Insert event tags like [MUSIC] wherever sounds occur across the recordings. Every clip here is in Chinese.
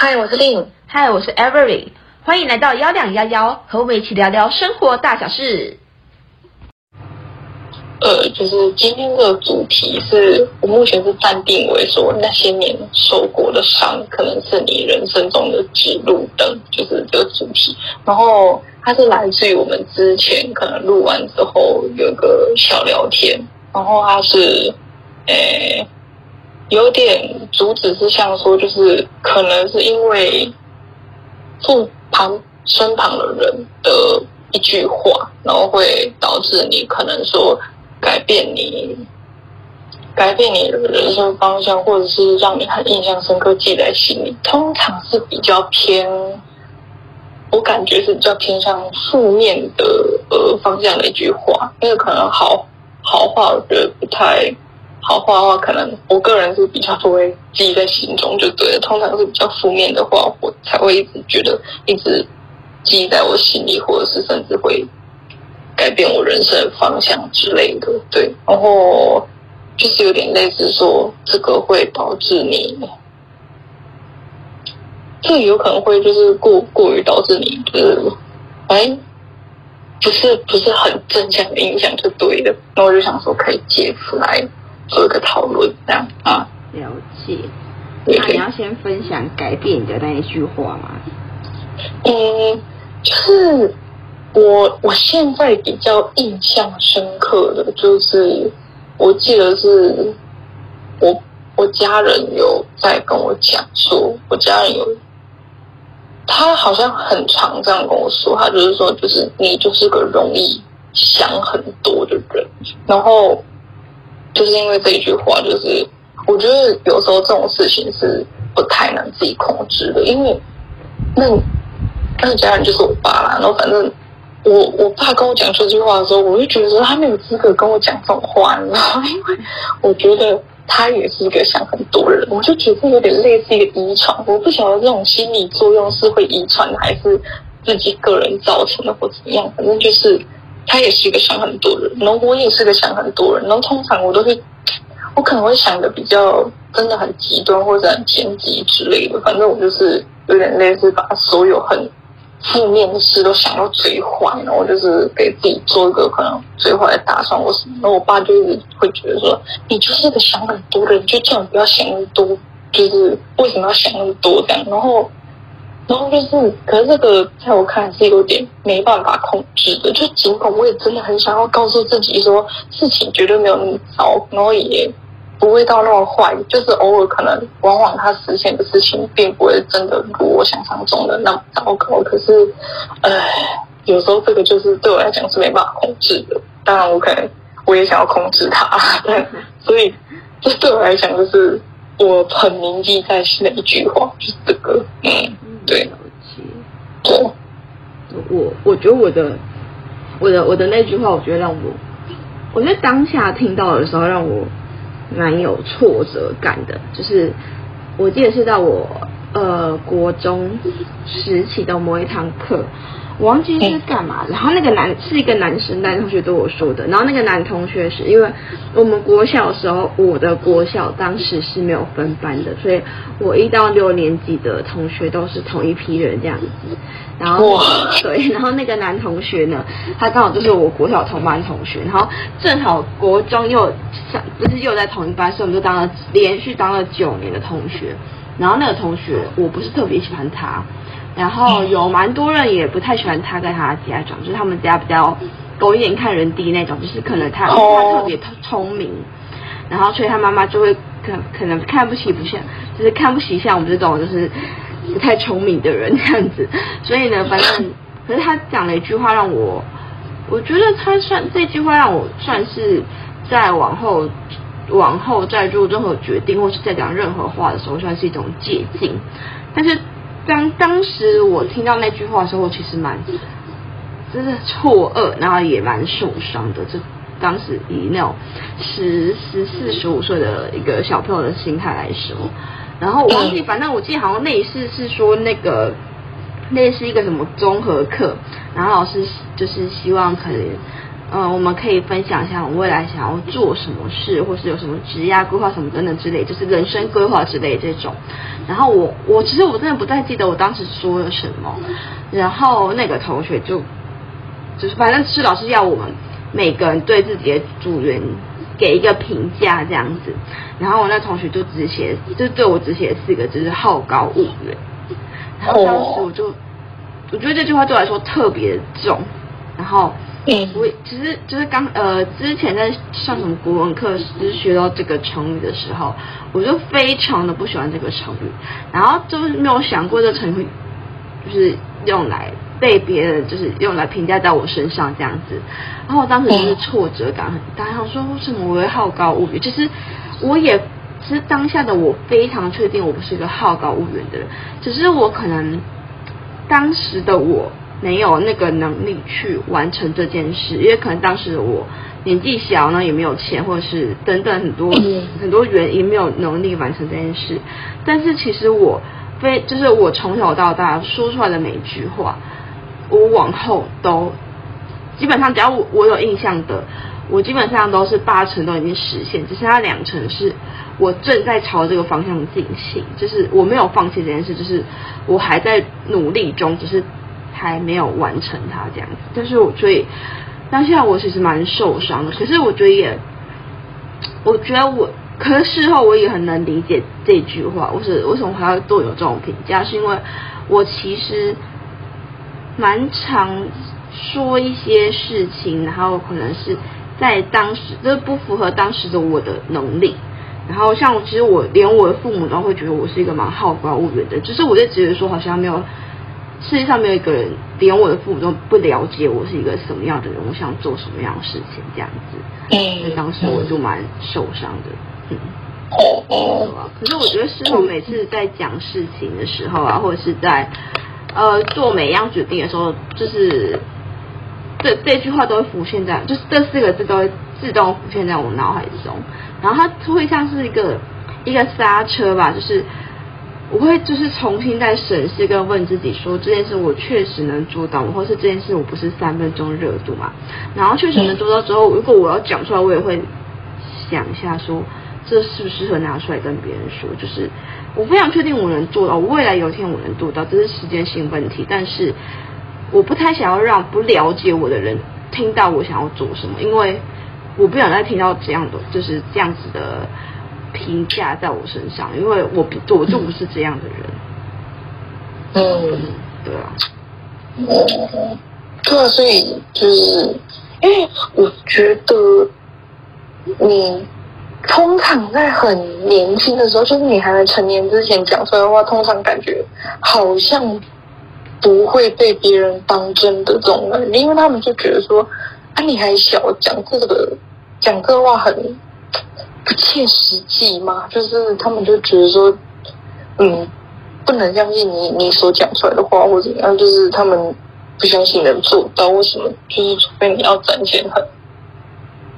嗨，我是 Lin。嗨，我是 Avery。欢迎来到幺两幺幺，和我们一起聊聊生活大小事。呃，就是今天的主题是我目前是暂定为说那些年受过的伤，可能是你人生中的指路灯，就是这个主题。然后它是来自于我们之前可能录完之后有个小聊天，然后它是，诶，有点主旨是像说，就是可能是因为附旁身旁的人的一句话，然后会导致你可能说。改变你，改变你的人生方向，或者是让你很印象深刻、记在心里，通常是比较偏，我感觉是比较偏向负面的呃方向的一句话。因为可能好好话，我觉得不太好话的话，可能我个人是比较不会记在心中，就对了。通常是比较负面的话，我才会一直觉得一直记在我心里，或者是甚至会。改变我人生的方向之类的，对，然后就是有点类似说，这个会导致你，这个有可能会就是过过于导致你，就是哎，不是不是很正向的影响就对了。那我就想说，可以借此来做一个讨论，这样啊。了解。那你要先分享改变你的那一句话吗？嗯，就是。我我现在比较印象深刻的就是，我记得是我我家人有在跟我讲说，我家人有，他好像很常这样跟我说，他就是说，就是你就是个容易想很多的人，然后就是因为这一句话，就是我觉得有时候这种事情是不太能自己控制的，因为那那家人就是我爸啦，然后反正。我我爸跟我讲这句话的时候，我就觉得说他没有资格跟我讲这种话，你知道吗？因为我觉得他也是一个想很多人，我就觉得有点类似一个遗传。我不晓得这种心理作用是会遗传的，还是自己个人造成的，或怎么样。反正就是他也是一个想很多人，然后我也是个想很多人。然后通常我都会，我可能会想的比较真的很极端或者很偏激之类的。反正我就是有点类似把所有很。负面的事都想到最坏，然后就是给自己做一个可能最坏的打算或什么。然后我爸就一直会觉得说，你就是个想很多的人，就这样不要想那么多。就是为什么要想那么多这样？然后，然后就是，可是这个在我看来是有点没办法控制的。就尽管我也真的很想要告诉自己说，事情绝对没有那么糟，然后也。不会到那么坏，就是偶尔可能，往往他实现的事情并不会真的如我想象中的那么糟糕。可是，唉，有时候这个就是对我来讲是没办法控制的。当然，我可能我也想要控制他，[LAUGHS] 但所以这对我来讲就是我很铭记在心的一句话，就是这个，嗯，对，对，我我觉得我的我的我的那句话，我觉得让我，我觉得当下听到的时候让我。蛮有挫折感的，就是我记得是在我呃国中时期的某一堂课，我忘记是干嘛，然后那个男是一个男生，男同学对我说的，然后那个男同学是因为我们国小的时候，我的国小当时是没有分班的，所以我一到六年级的同学都是同一批人这样子。然后对，然后那个男同学呢，他刚好就是我国小同班同学，然后正好国中又上，不是又在同一班，所以我们就当了连续当了九年的同学。然后那个同学，我不是特别喜欢他，然后有蛮多人也不太喜欢他跟他家长，就是他们家比较狗眼看人低那种，就是可能他他特别聪明，然后所以他妈妈就会可可能看不起不像，就是看不起像我们这种就是。不太聪明的人这样子，所以呢，反正可是他讲了一句话让我，我觉得他算这句话让我算是在往后往后再做任何决定或是在讲任何话的时候，算是一种借鉴。但是当当时我听到那句话的时候，我其实蛮真的错愕，然后也蛮受伤的。就当时以那种十十四十五岁的一个小朋友的心态来说。然后我忘记，[COUGHS] 反正我记得好像那一次是说那个，那是一个什么综合课，然后老师就是希望可能嗯，我们可以分享一下我未来想要做什么事，或是有什么职业规划什么等等之类，就是人生规划之类这种。然后我我其实我真的不太记得我当时说了什么。然后那个同学就就是反正是老师要我们每个人对自己的组员给一个评价这样子。然后我那同学就只写，就对我只写四个字，就是好高骛远。然后当时我就我觉得这句话对我来说特别重。然后。我其实就是刚呃之前在上什么国文课是学到这个成语的时候，我就非常的不喜欢这个成语，然后就是没有想过这成语就是用来被别人就是用来评价在我身上这样子，然后我当时就是挫折感很大，想说为什么我会好高骛远？其实我也其实当下的我非常确定我不是一个好高骛远的人，只是我可能当时的我。没有那个能力去完成这件事，因为可能当时我年纪小呢，也没有钱，或者是等等很多很多原因没有能力完成这件事。但是其实我非就是我从小到大说出来的每一句话，我往后都基本上只要我我有印象的，我基本上都是八成都已经实现，只剩下两成是我正在朝这个方向进行，就是我没有放弃这件事，就是我还在努力中，只是。还没有完成它这样子，但是我所以当下我其实蛮受伤的。可是我觉得也，我觉得我，可是事后我也很能理解这句话。我是为什么还要对有这种评价？是因为我其实蛮常说一些事情，然后可能是在当时这不符合当时的我的能力。然后像其实我连我的父母都会觉得我是一个蛮好高骛远的，就是我就觉得说好像没有。世界上没有一个人，连我的父母都不了解我是一个什么样的人，我想做什么样的事情，这样子。嗯。所以当时我就蛮受伤的。嗯。哦哦。可是我觉得，师傅每次在讲事情的时候啊，或者是在呃做每一样决定的时候，就是这这句话都会浮现在，就是这四个字都会自动浮现在我脑海中，然后它会像是一个一个刹车吧，就是。我会就是重新再审视跟问自己说，这件事我确实能做到吗？或是这件事我不是三分钟热度嘛？然后确实能做到之后，如果我要讲出来，我也会想一下说，这适不适合拿出来跟别人说？就是我非常确定我能做到，我未来有一天我能做到，这是时间性问题。但是我不太想要让不了解我的人听到我想要做什么，因为我不想再听到这样的就是这样子的。评价在我身上，因为我不，我就不是这样的人。嗯，对啊。嗯，对啊，所以就是，因为我觉得你通常在很年轻的时候，就是你还没成年之前讲出来的话，通常感觉好像不会被别人当真的这种人，因为他们就觉得说，啊，你还小，讲这个讲这个话很。不切实际嘛，就是他们就觉得说，嗯，不能相信你你所讲出来的话或怎样，就是他们不相信能做到。为什么？就是除非你要展现很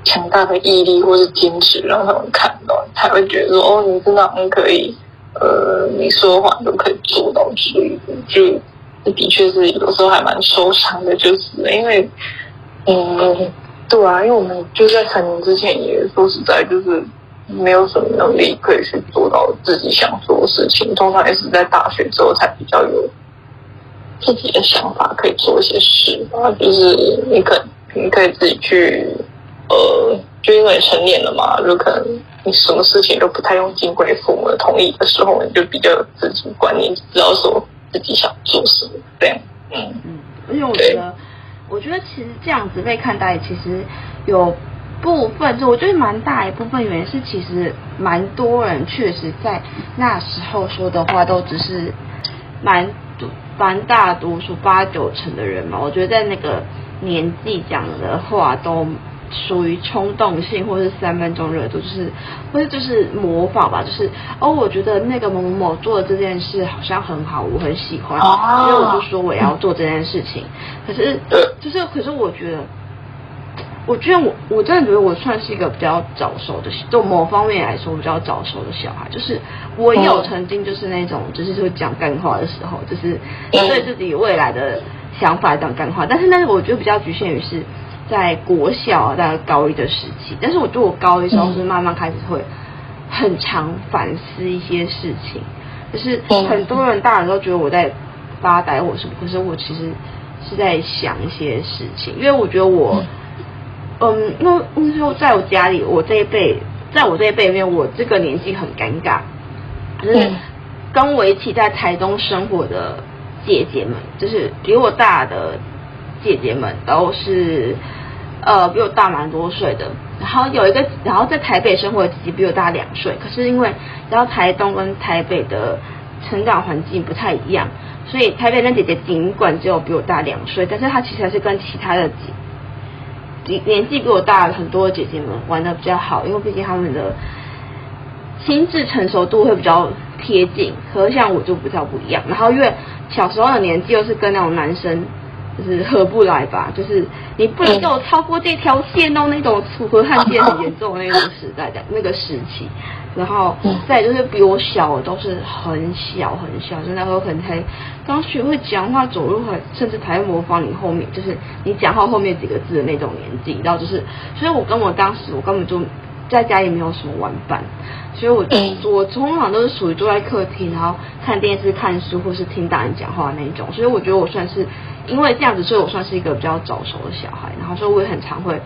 强大的毅力或是坚持，让他们看到，才会觉得说，哦，你真的很可以，呃，你说的话都可以做到。所以就的确是有时候还蛮受伤的，就是因为，嗯，对啊，因为我们就在成年之前也说实在就是。没有什么能力可以去做到自己想做的事情，通常也是在大学之后才比较有自己的想法，可以做一些事啊。就是你可你可以自己去，呃，就因为成年了嘛，就可能你什么事情都不太用经过父母的同意的时候，你就比较有自己观念，知道说自己想做什么。这样，嗯嗯，而且我觉得，我觉得其实这样子被看待，其实有。部分就我觉得蛮大一部分原因是，其实蛮多人确实在那时候说的话都只是蛮蛮大多数八九成的人嘛，我觉得在那个年纪讲的话都属于冲动性或是三分钟热度，就是或者就是模仿吧，就是哦，我觉得那个某某某做的这件事好像很好，我很喜欢，所以我就说我要做这件事情。可是 [COUGHS] 就是可是我觉得。我觉得我我真的觉得我算是一个比较早熟的，就某方面来说比较早熟的小孩。就是我有曾经就是那种，就是会讲干话的时候，就是对自己未来的想法讲干话。但是，但是我觉得比较局限于是，在国小大概高一的时期，但是我觉得我高一的时候是慢慢开始会很常反思一些事情，就是很多人大人都觉得我在发呆或什么，可是我其实是在想一些事情，因为我觉得我，嗯，因为那时候在我家里，我这一辈，在我这一辈里面，我这个年纪很尴尬，就是跟我一起在台东生活的姐姐们，就是比我大的姐姐们都是。呃，比我大蛮多岁的，然后有一个，然后在台北生活的姐姐比我大两岁，可是因为然后台东跟台北的成长环境不太一样，所以台北那姐姐尽管只有比我大两岁，但是她其实还是跟其他的姐年纪比我大很多的姐姐们玩的比较好，因为毕竟他们的心智成熟度会比较贴近，可是像我就比较不一样，然后因为小时候的年纪又是跟那种男生。就是合不来吧，就是你不能够超过这条线哦，那种楚河汉界很严重的那种时代的那个时期，然后再就是比我小的都是很小很小，就那时候可能才刚学会讲话走路，还甚至还会模仿你后面，就是你讲话后面几个字的那种年纪，然后就是，所以我跟我当时我根本就在家也没有什么玩伴，所以我我通常都是属于坐在客厅，然后看电视、看书，或是听大人讲话那种，所以我觉得我算是。因为这样子，所以我算是一个比较早熟的小孩，然后所以我也很常会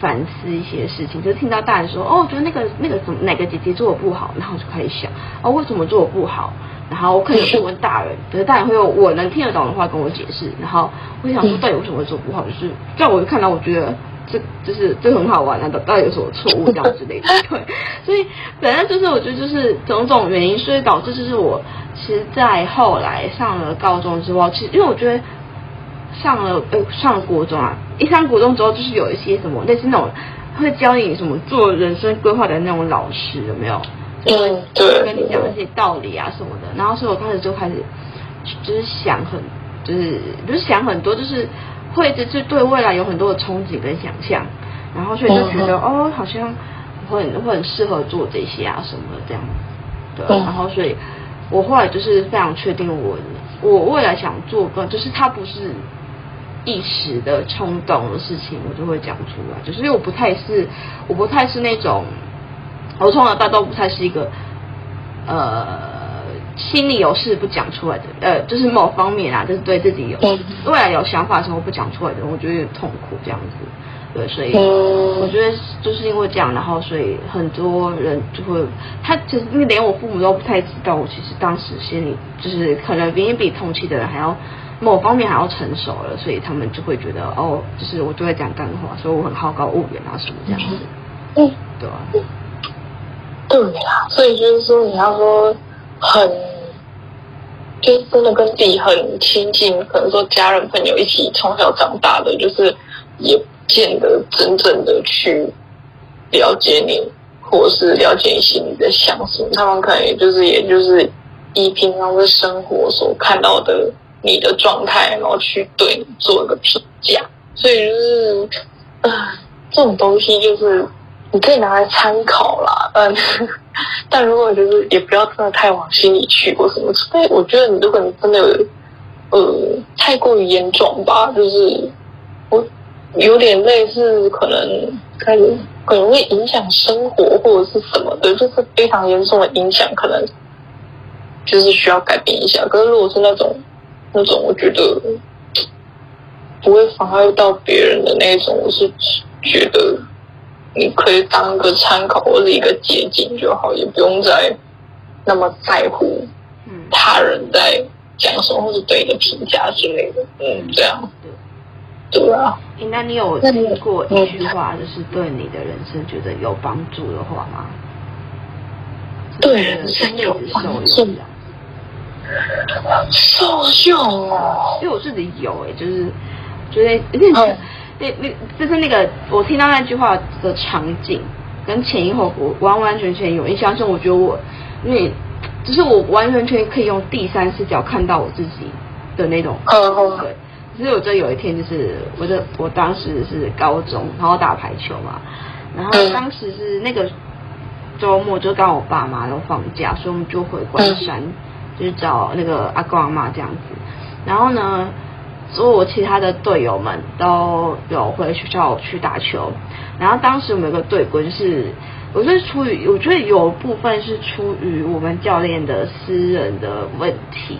反思一些事情，就是听到大人说，哦，我觉得那个那个怎么哪个姐姐做的不好，然后我就开始想，哦，为什么做的不好？然后我可能会问大人，可是大人会用我能听得懂的话跟我解释，然后我想说，到底为什么会做不好？就是在我看到，我觉得这就是这很好玩啊，到底有什么错误这样之类的，对，所以 [LAUGHS] 反正就是我觉得就是种种原因，所以导致就是我其实，在后来上了高中之后，其实因为我觉得。上了呃上了国中啊，一上国中之后就是有一些什么类似那种会教你什么做人生规划的那种老师有没有？就会跟你讲一些道理啊什么的。然后所以我开始就开始就是想很就是不是想很多，就是会就是对未来有很多的憧憬跟想象。然后所以就觉得哦，好像会很会很适合做这些啊什么的这样。对，然后所以我后来就是非常确定我我未来想做个就是他不是。一时的冲动的事情，我就会讲出来。就是因为我不太是，我不太是那种，我从小到大都不太是一个，呃，心里有事不讲出来的。呃，就是某方面啊，就是对自己有未来有想法的时候不讲出来的，我觉得有点痛苦这样子。对，所以我觉得就是因为这样，然后所以很多人就会，他其实因为连我父母都不太知道，我其实当时心里就是可能比你比同期的人还要。某方面还要成熟了，所以他们就会觉得哦，就是我就会讲干话，所以我很好高骛远啊什么这样子。嗯，对啊，对啦，所以就是说你要说很，就是真的跟自己很亲近，可能说家人朋友一起从小长大的，就是也不见得真正的去了解你，或者是了解你心里在想什么。他们可能也就是也就是以平常的生活所看到的。你的状态，然后去对你做一个评价，所以就是，啊、呃，这种东西就是你可以拿来参考啦，但 [LAUGHS] 但如果就是也不要真的太往心里去或什么，所以我觉得你如果你真的有呃太过于严重吧，就是我有点类似可能开始可能会影响生活或者是什么的，就是非常严重的影响，可能就是需要改变一下。可是如果是那种。那种我觉得不会妨碍到别人的那种，我是觉得你可以当个参考或者一个捷径就好，也不用再那么在乎他人在讲什么或者对你的评价之类的。嗯，这样对啊。那你有听过一句话，就是对你的人生觉得有帮助的话吗？对人生有帮助。受用哦，因为我自己有哎、欸，就是觉得那那那就是那个我听到那句话的场景跟前因后果完完全全有印象，所以我觉得我因为就是我完完全全可以用第三视角看到我自己的那种对。其实我这有一天就是我的我当时是高中，然后打排球嘛，然后当时是那个周末就刚好我爸妈都放假，所以我们就回关山。就是找那个阿公阿妈这样子，然后呢，所有其他的队友们都有回学校去打球，然后当时我们有个队规就是。我是出于，我觉得有部分是出于我们教练的私人的问题，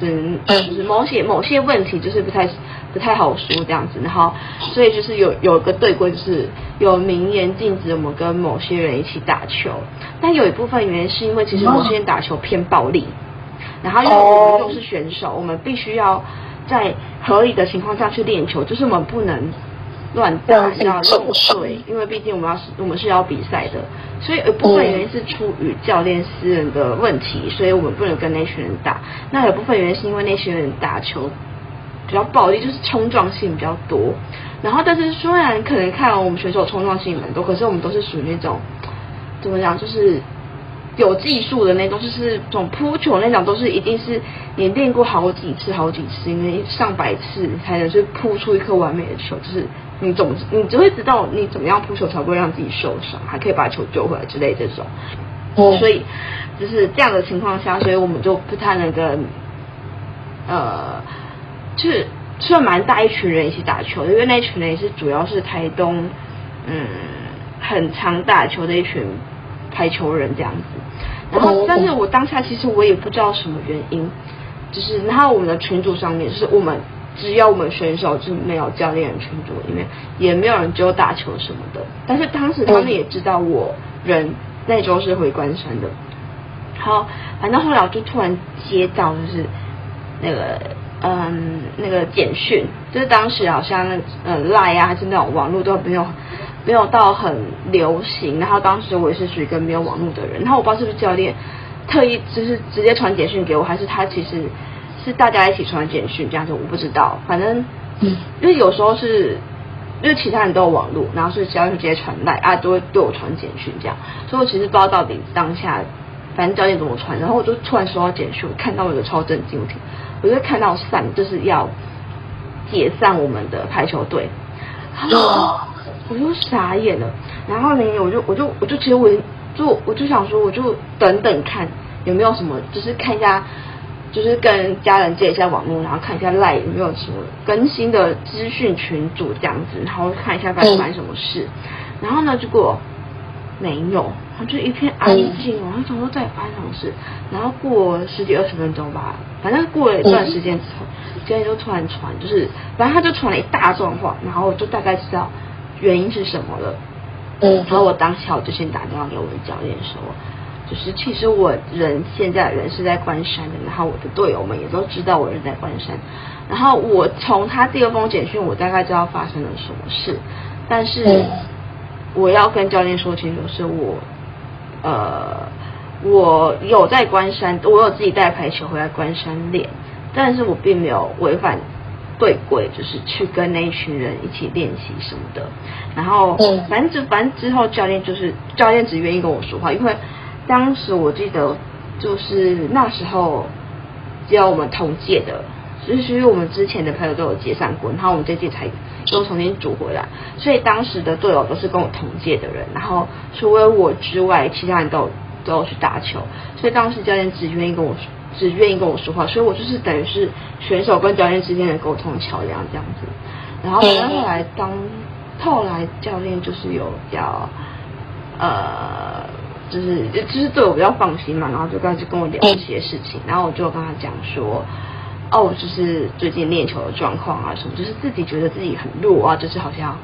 嗯，就是某些某些问题就是不太不太好说这样子，然后所以就是有有一个队规，就是有明言禁止我们跟某些人一起打球，但有一部分原因是因为其实某些人打球偏暴力，然后因为我们又是选手，我们必须要在合理的情况下去练球，就是我们不能。乱打要用对，因为毕竟我们要是我们是要比赛的，所以有部分原因是出于教练私人的问题，所以我们不能跟那群人打。那有部分原因是因为那群人打球比较暴力，就是冲撞性比较多。然后，但是虽然可能看我们选手冲撞性蛮多，可是我们都是属于那种怎么讲，就是。有技术的那种，就是这种扑球那种，都是一定是你练过好几次、好几次，因为上百次才能是扑出一颗完美的球。就是你总你只会知道你怎么样扑球才不会让自己受伤，还可以把球救回来之类这种。哦，所以就是这样的情况下，所以我们就不太能跟呃，就是算蛮大一群人一起打球，因为那一群人也是主要是台东嗯很常打球的一群排球人这样子。然后，但是我当下其实我也不知道什么原因，就是然后我们的群组上面，就是我们只要我们选手就是没有教练的群组里面，也没有人只有打球什么的。但是当时他们也知道我人那周是回关山的。好，反正后来我就突然接到就是那个嗯那个简讯，就是当时好像那呃赖啊还是那种网络都没有。没有到很流行，然后当时我也是属于一个没有网络的人，然后我不知道是不是教练特意就是直接传简讯给我，还是他其实是大家一起传简讯这样子，我不知道。反正，因为有时候是因为其他人都有网络，然后是教练直接传来啊，都会对我传简讯这样，所以我其实不知道到底当下反正教练怎么传，然后我就突然收到简讯，我看到我就超震惊，我听，我就看到散就是要解散我们的排球队。我就傻眼了，然后呢，我就我就我就其实我就我就想说，我就等等看有没有什么，就是看一下，就是跟家人借一下网络，然后看一下赖有没有什么更新的资讯群组这样子，然后看一下发生什么事。然后呢，结果没有，然后就一片安静，我还想说再发生什么事。然后过十几二十分钟吧，反正过了一段时间之后，今天就突然传，就是反正他就传了一大段话，然后我就大概知道。原因是什么了？嗯，然后我当下我就先打电话给我的教练说，就是其实我人现在人是在关山的，然后我的队友们也都知道我人在关山，然后我从他第二封简讯，我大概知道发生了什么事，但是我要跟教练说清楚，是我呃，我有在关山，我有自己带排球回来关山练，但是我并没有违反。对鬼就是去跟那一群人一起练习什么的，然后反正就反正之后教练就是教练只愿意跟我说话，因为当时我记得就是那时候只有我们同届的，就是我们之前的朋友都有解散过，然后我们这届才又重新组回来，所以当时的队友都是跟我同届的人，然后除了我之外，其他人都有都有去打球，所以当时教练只愿意跟我说。只愿意跟我说话，所以我就是等于是选手跟教练之间的沟通桥梁这样子。然后后来当后来教练就是有比较呃，就是就是对我比较放心嘛，然后就开始跟我聊一些事情。然后我就跟他讲说，哦，就是最近练球的状况啊什么，就是自己觉得自己很弱啊，就是好像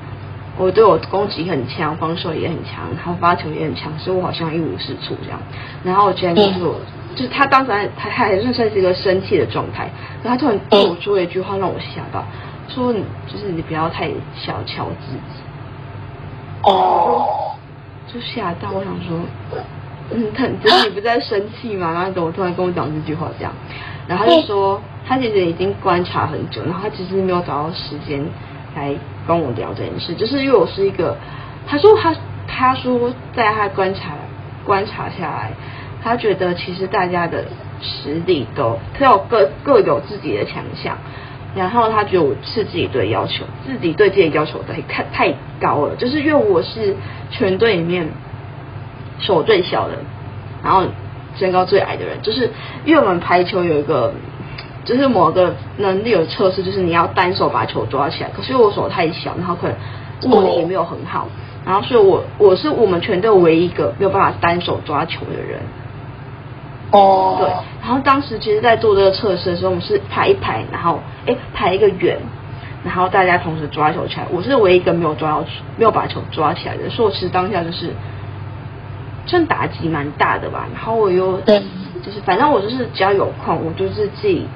我对我攻击很强，防守也很强，然后发球也很强，所以我好像一无是处这样。然后我居然就是我。就是他当时还还还是算是一个生气的状态，然后他突然对我说了一句话让我吓到，说你就是你不要太小瞧自己。哦，就吓到我想说，嗯，他就是你不在生气嘛？然后怎么突然跟我讲这句话这样？然后他就说他其实已经观察很久，然后他其实没有找到时间来跟我聊这件事，就是因为我是一个，他说他他说在他观察观察下来。他觉得其实大家的实力都，他有各各有自己的强项，然后他觉得我是自己对要求，自己对自己要求太太太高了，就是因为我是全队里面手最小的，然后身高最矮的人，就是因为我们排球有一个就是某个能力的测试，就是你要单手把球抓起来。可是我手太小，然后可能握力也没有很好，然后所以我我是我们全队唯一一个没有办法单手抓球的人。哦，对。然后当时其实，在做这个测试的时候，我们是排一排，然后哎排一个圆，然后大家同时抓球起来。我是唯一一个没有抓到，没有把球抓起来的。所以我其实当下就是。算打击蛮大的吧，然后我又对就是反正我就是只要有空，我就是自己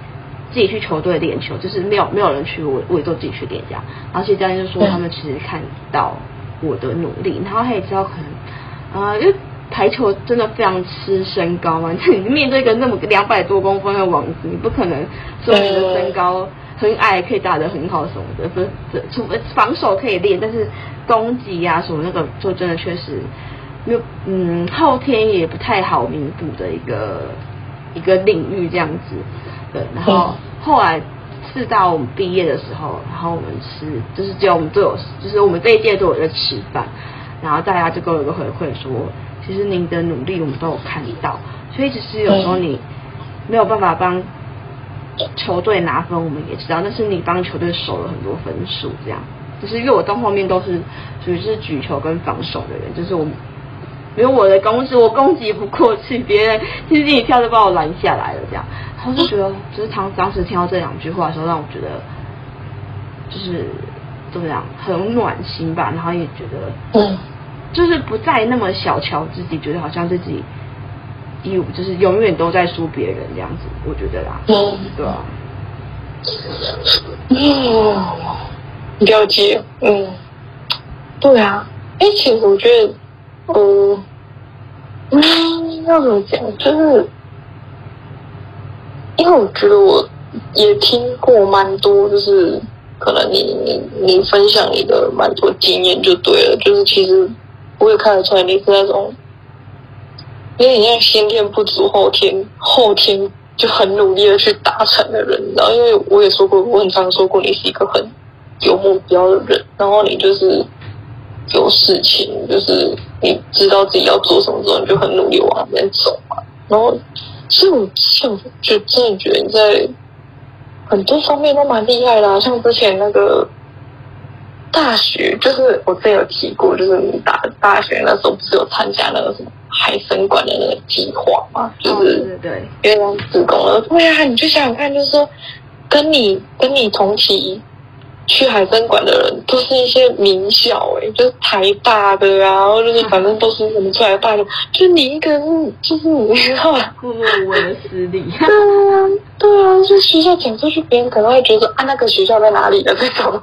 自己去球队练球，就是没有没有人去，我我也都自己去练这样。然后其实教练就说他们其实看到我的努力，然后他也知道可能啊、呃，因为排球真的非常吃身高嘛，你面对一个那么两百多公分的网子，你不可能说你的身高很矮可以打得很好什么的，不是，除非防守可以练，但是攻击啊什么那个就真的确实。没有，嗯，后天也不太好弥补的一个一个领域这样子，对。然后后来是到我们毕业的时候，然后我们吃，就是只有我们队友，就是我们这一届都有在吃饭，然后大家就给我一个回馈说，其实您的努力我们都有看到，所以只是有时候你没有办法帮球队拿分，我们也知道，但是你帮球队守了很多分数，这样，就是因为我到后面都是属于是举球跟防守的人，就是我们。因为我的攻势，我攻击不过去，别人轻轻一跳就把我拦下来了，这样，然后就觉得，就是当当时听到这两句话的时候，让我觉得，就是怎么样，很暖心吧，然后也觉得，嗯，就是不再那么小瞧自己，觉得好像自己有，就是永远都在输别人这样子，我觉得啦，嗯，对啊，嗯，了解，嗯，对啊，哎，其实我觉得。嗯，嗯，要怎么讲？就是因为我觉得我也听过蛮多，就是可能你你你分享你的蛮多经验就对了。就是其实我也看得出来你是那种有点像先天不足，后天后天就很努力的去达成的人。然后因为我也说过，我很常说过，你是一个很有目标的人。然后你就是有事情，就是。你知道自己要做什么之后，你就很努力往那边走嘛。然后，所以我像就真的觉得你在很多方面都蛮厉害的。像之前那个大学，就是我之前有提过，就是你大大学那时候不是有参加那个什么海参馆的那个计划嘛？就是对对，因为当志工了。对啊，你就想想看，就是说跟你跟你同期。去海参馆的人都是一些名校哎、欸，就是台大的啊，或者是反正都是什么出来的大的，就你一个人，就是你知道吧？默默无闻的实力。对啊，对啊，就学校讲出去，别人可能会觉得啊，那个学校在哪里的这种。[LAUGHS]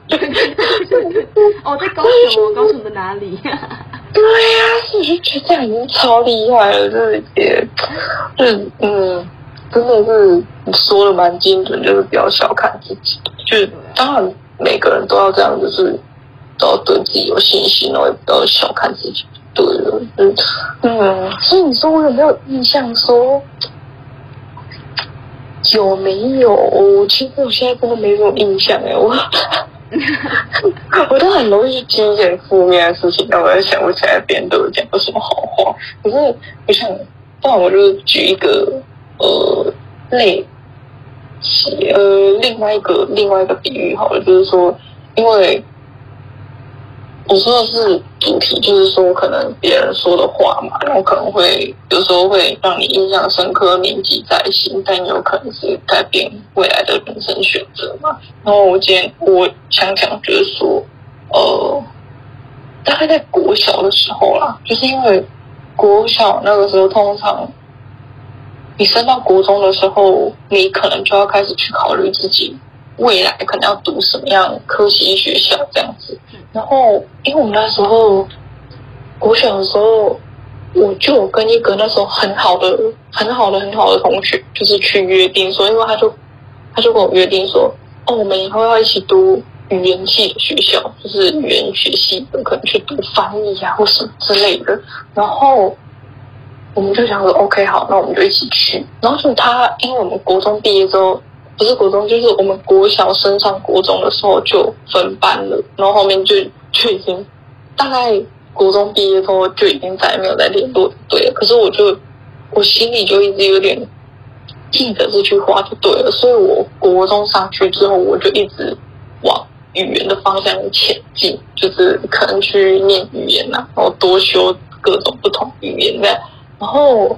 哦，在高雄，我高雄的哪里？[LAUGHS] 对呀、啊，所以我就觉得这样已经超厉害了，就是也，就是嗯，真的是你说的蛮精准，就是不要小看自己，就是当然。每个人都要这样，就是都要对自己有信心，然后也不要小看自己。对了，嗯嗯，所以你说我有没有印象说？有没有？其实我现在真的没什么印象哎，我 [LAUGHS] 我都很容易去记一些负面的事情，但我在想不起来别人都有讲过什么好话。可是我想，不然我就举一个呃类。呃，另外一个另外一个比喻好了，就是说，因为我说的是主题，就是说，可能别人说的话嘛，然后可能会有时候会让你印象深刻、铭记在心，但有可能是改变未来的人生选择嘛。然后我今天我想讲，就是说，呃，大概在国小的时候啦，就是因为国小那个时候通常。你升到国中的时候，你可能就要开始去考虑自己未来可能要读什么样科系学校这样子。然后，因为我们那时候国小的时候，我就有跟一个那时候很好的、很好的、很好的同学，就是去约定说，因为他就他就跟我约定说，哦，我们以后要一起读语言系的学校，就是语言学系的，可能去读翻译啊或什么之类的。然后。我们就想说，OK，好，那我们就一起去。然后就他，因为我们国中毕业之后，不是国中，就是我们国小升上国中的时候就分班了。然后后面就就已经大概国中毕业之后就已经再也没有再联络，对了。可是我就我心里就一直有点记得这句话就对了。所以我国中上去之后，我就一直往语言的方向前进，就是可能去念语言呐、啊，然后多修各种不同语言这样。然后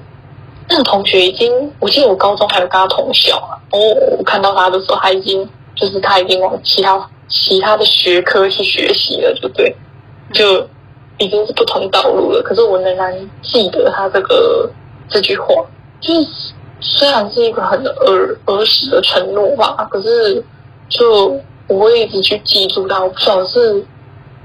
那个同学已经，我记得我高中还有跟他同校啊。然后我看到他的时候，他已经就是他已经往其他其他的学科去学习了，就对，就已经是不同道路了。可是我仍然记得他这个这句话，就是虽然是一个很儿儿时的承诺吧，可是就我会一直去记住他。我不晓得是。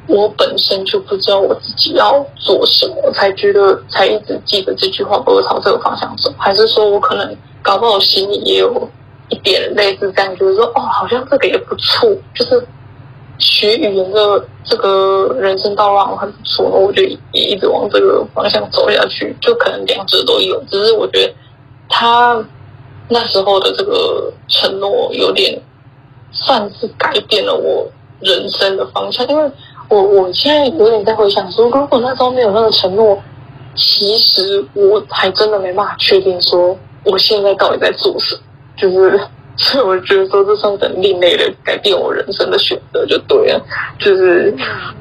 我本身就不知道我自己要做什么，才觉得才一直记得这句话，不会朝这个方向走，还是说我可能搞不好心里也有一点类似这样，就是说哦，好像这个也不错，就是学语言的这个人生道路很不错，那我就也一直往这个方向走下去，就可能两者都有，只是我觉得他那时候的这个承诺有点算是改变了我人生的方向，因为。我我现在有点在回想说，如果那时候没有那个承诺，其实我还真的没办法确定说我现在到底在做什么。就是，所以我觉得说这算很另类的改变我人生的选择就对了。就是，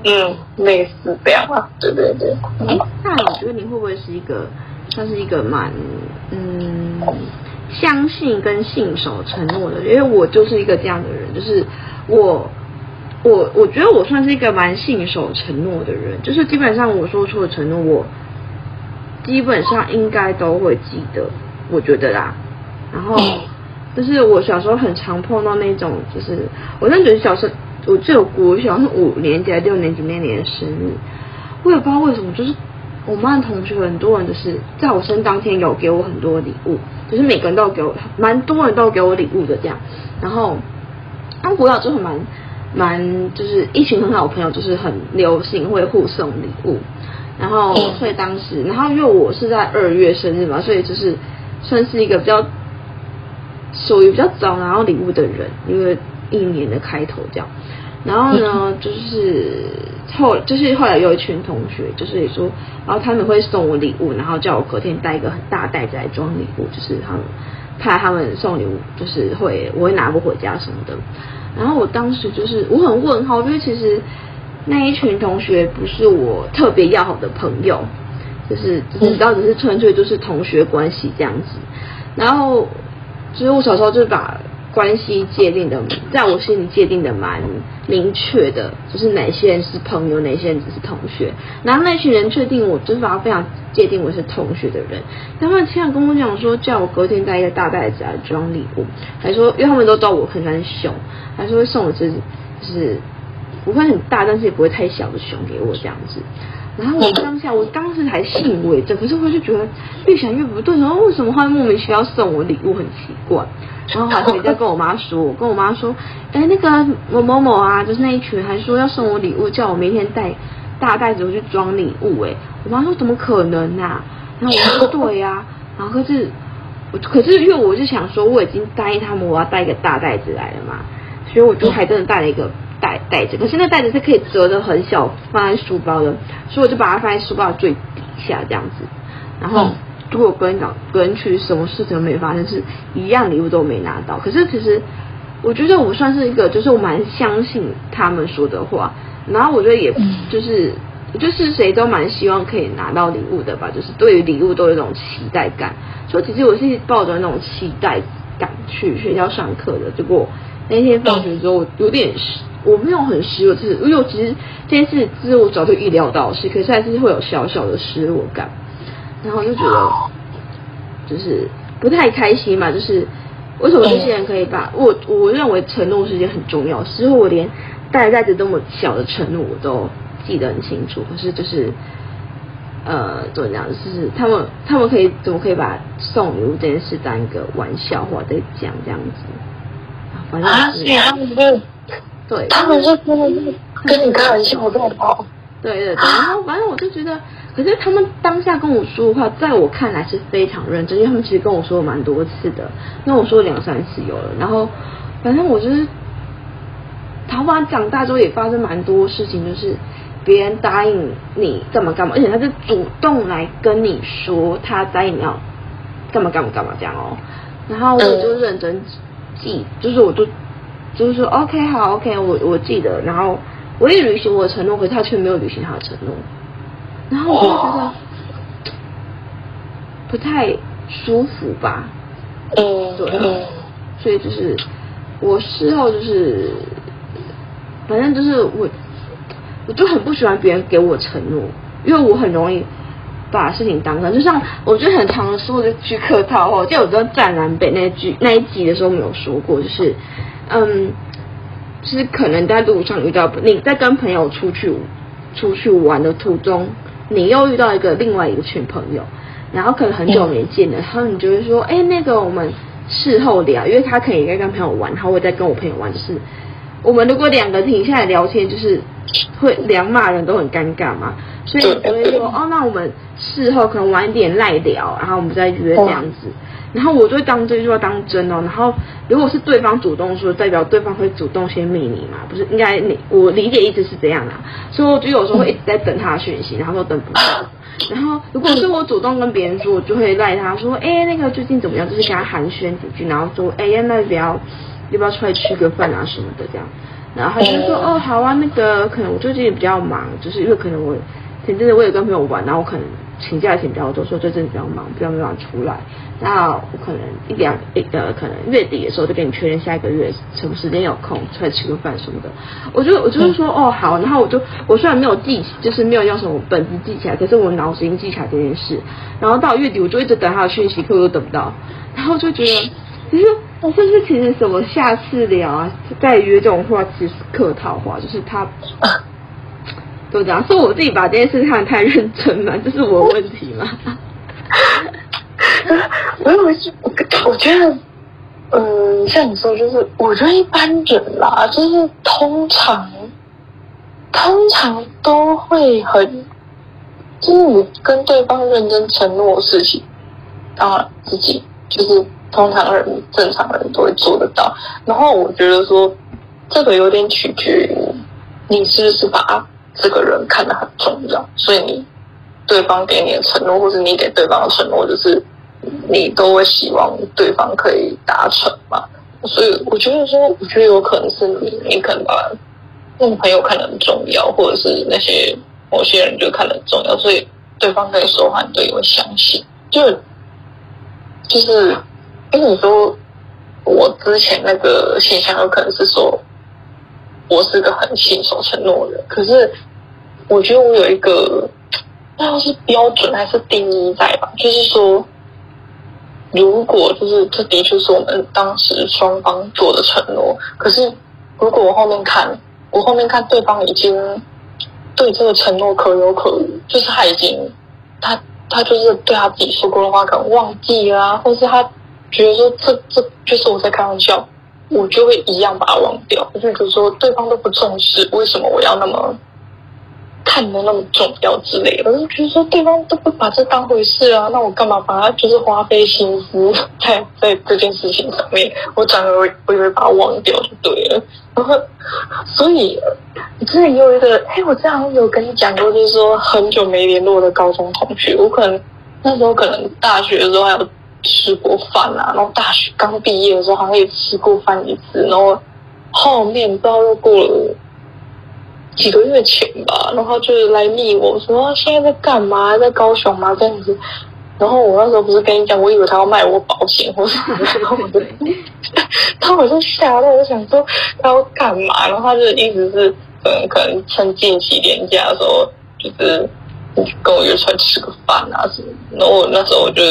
嗯，类似这样啊，对对对。哎，那你觉得你会不会是一个，算是一个蛮嗯相信跟信守承诺的？因为我就是一个这样的人，就是我。我我觉得我算是一个蛮信守承诺的人，就是基本上我说出的承诺，我基本上应该都会记得，我觉得啦。然后 [LAUGHS] 就是我小时候很常碰到那种，就是我那觉得小时候，我记得我小时候五年级还是六年级那年的生日，我也不知道为什么，就是我们班同学很多人就是在我生当天有给我很多礼物，就是每个人都给我，蛮多人都给我礼物的这样。然后当国小之后蛮。蛮就是一群很好的朋友，就是很流行会互送礼物，然后所以当时，然后因为我是在二月生日嘛，所以就是算是一个比较属于比较早拿到礼物的人，因为一年的开头这样。然后呢，就是后就是后来有一群同学，就是也说，然后他们会送我礼物，然后叫我隔天带一个很大袋子来装礼物，就是他们怕他们送礼物就是会我会拿不回家什么的。然后我当时就是我很问号，因为其实那一群同学不是我特别要好的朋友，就是只知道只是纯粹就是同学关系这样子。然后其实我小时候就把关系界定的，在我心里界定的蛮明确的，就是哪些人是朋友，哪些人只是同学。然后那群人确定我就是把他非常界定为是同学的人，他们经常跟我讲说，叫我隔天带一个大袋子来装礼物，还说因为他们都知道我很喜欢熊。还说会送我只，就是不会很大，但是也不会太小的熊给我这样子。然后我当下，我当时还信以为真，可是我就觉得越想越不对，然后为什么会莫名其妙送我礼物，很奇怪。[LAUGHS] 然后还回家跟我妈说，我跟我妈说，哎，那个某某某啊，就是那一群，还说要送我礼物，叫我明天带大袋子回去装礼物。哎，我妈说怎么可能啊？然后我说对呀、啊，然后可是我可是因为我就想说，我已经答应他们我要带一个大袋子来了嘛。所以我就还真的带了一个袋袋子，可是那袋子是可以折的很小，放在书包的，所以我就把它放在书包的最底下这样子。然后如果跟人讲，跟去什么事情都没发生，是一样礼物都没拿到。可是其实我觉得我算是一个，就是我蛮相信他们说的话。然后我觉得也就是就是谁都蛮希望可以拿到礼物的吧，就是对于礼物都有一种期待感。所以其实我是抱着那种期待感去学校上课的，结果。那天放学之后，我有点失，我没有很失落，就是因为我其实这件事其实我早就预料到的事，可是还是会有小小的失落感，然后就觉得就是不太开心嘛，就是为什么这些人可以把我我认为承诺是一件很重要，之后我连带带着这么小的承诺我都记得很清楚，可是就是呃怎么讲，就是他们他们可以怎么可以把送礼物这件事当一个玩笑话在讲这样子。啊，所以他们是，对，他们是跟跟你开玩笑，这么好。对对对，然后反正我就觉得，可是他们当下跟我说的话，在我看来是非常认真，因为他们其实跟我说了蛮多次的，跟我说了两三次有了。然后反正我就是，桃花长大之后也发生蛮多事情，就是别人答应你干嘛干嘛，而且他是主动来跟你说他答应你要干嘛干嘛干嘛这样哦。然后我就认真记，就是我都就是说 OK 好 OK，我我记得，然后我也履行我的承诺，可是他却没有履行他的承诺，然后我就觉得不太舒服吧，嗯，对，所以就是我事后就是，反正就是我我就很不喜欢别人给我承诺，因为我很容易。把事情当真，就像我觉得很常说的句客套话，我记得我在南北那句那一集的时候没有说过，就是嗯，就是可能在路上遇到你在跟朋友出去出去玩的途中，你又遇到一个另外一个群朋友，然后可能很久没见了，然后你就会说，哎，那个我们事后聊，因为他可以在跟朋友玩，然后我在跟我朋友玩，就是我们如果两个停下来聊天，就是会两骂人都很尴尬嘛。所以我会说哦，那我们事后可能晚一点赖聊，然后我们再约这样子。然后我就会当这句话当真哦。然后如果是对方主动说，代表对方会主动先密你嘛？不是应该你我理解一直是这样啊。所以我就有时候会一直在等他的讯息，然后都等不到。然后如果是我主动跟别人说，我就会赖他说，哎，那个最近怎么样？就是跟他寒暄几句，然后说，哎，那要不要要不要出来吃个饭啊什么的这样。然后他就说，哦，好啊，那个可能我最近也比较忙，就是因为可能我。前阵子我也跟朋友玩，然后我可能请假请比较多，说这阵子比较忙，比较没办法出来。那我可能一两一呃，可能月底的时候就跟你确认下一个月什么时间有空出来吃个饭什么的。我就我就是说哦好，然后我就我虽然没有记，就是没有用什么本子记起来，可是我脑子已经记起来这件事。然后到月底我就一直等他的讯息，可我都等不到，然后就觉得其实是不是其实什么下次聊啊，再约这种话其实是客套话，就是他。就这样，是我自己把这件事看得太认真了，[LAUGHS] 这是我的问题吗？[LAUGHS] 我以为是，我我觉得，嗯，像你说，就是我觉得一般人啦，就是通常，通常都会很，就是你跟对方认真承诺的事情，当然自己就是通常人正常人都会做得到。然后我觉得说，这个有点取决于你是不是把。这个人看得很重要，所以你对方给你的承诺，或是你给对方的承诺，就是你都会希望对方可以达成嘛。所以我觉得说，我觉得有可能是你，你可能把那个朋友看得很重要，或者是那些某些人就看得很重要，所以对方可以说话，你都会相信。就就是跟你说，我之前那个现象有可能是说。我是个很信守承诺的人，可是我觉得我有一个，那要是标准还是定义在吧？就是说，如果就是这的确是我们当时双方做的承诺，可是如果我后面看，我后面看对方已经对这个承诺可有可无，就是他已经他他就是对他自己说过的话可能忘记啦、啊，或是他觉得说这这就是我在开玩笑。我就会一样把它忘掉，就比如说对方都不重视，为什么我要那么看的那么重要之类的？我就觉得说对方都不把这当回事啊，那我干嘛把它就是花费心思 [LAUGHS] 在在这件事情上面？我转而我就会把它忘掉就对了。然后，所以你之前有一个，哎，我之前有跟你讲过，就是说很久没联络的高中同学，我可能那时候可能大学的时候还有。吃过饭啊，然后大学刚毕业的时候好像也吃过饭一次，然后后面不知道又过了几个月前吧，然后就是来密我说现在在干嘛，在高雄吗？这样子，然后我那时候不是跟你讲，我以为他要卖我保险或者什么，[LAUGHS] 然后我就吓到，我想说他要干嘛，然后他就一直是嗯，可能趁近期连假的时候，就是跟我约出来吃个饭啊什么，然后我那时候我就。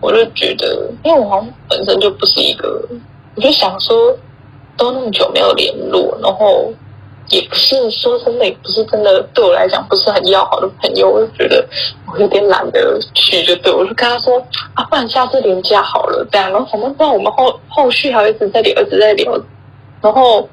我就觉得，因为我好像本身就不是一个，我就想说，都那么久没有联络，然后也不是说真的，也不是真的对我来讲不是很要好的朋友，我就觉得我有点懒得去，就对我就跟他说啊，不然下次连假好了，这样，然后反正不知道我们后后续还一直在聊，一直在聊，然后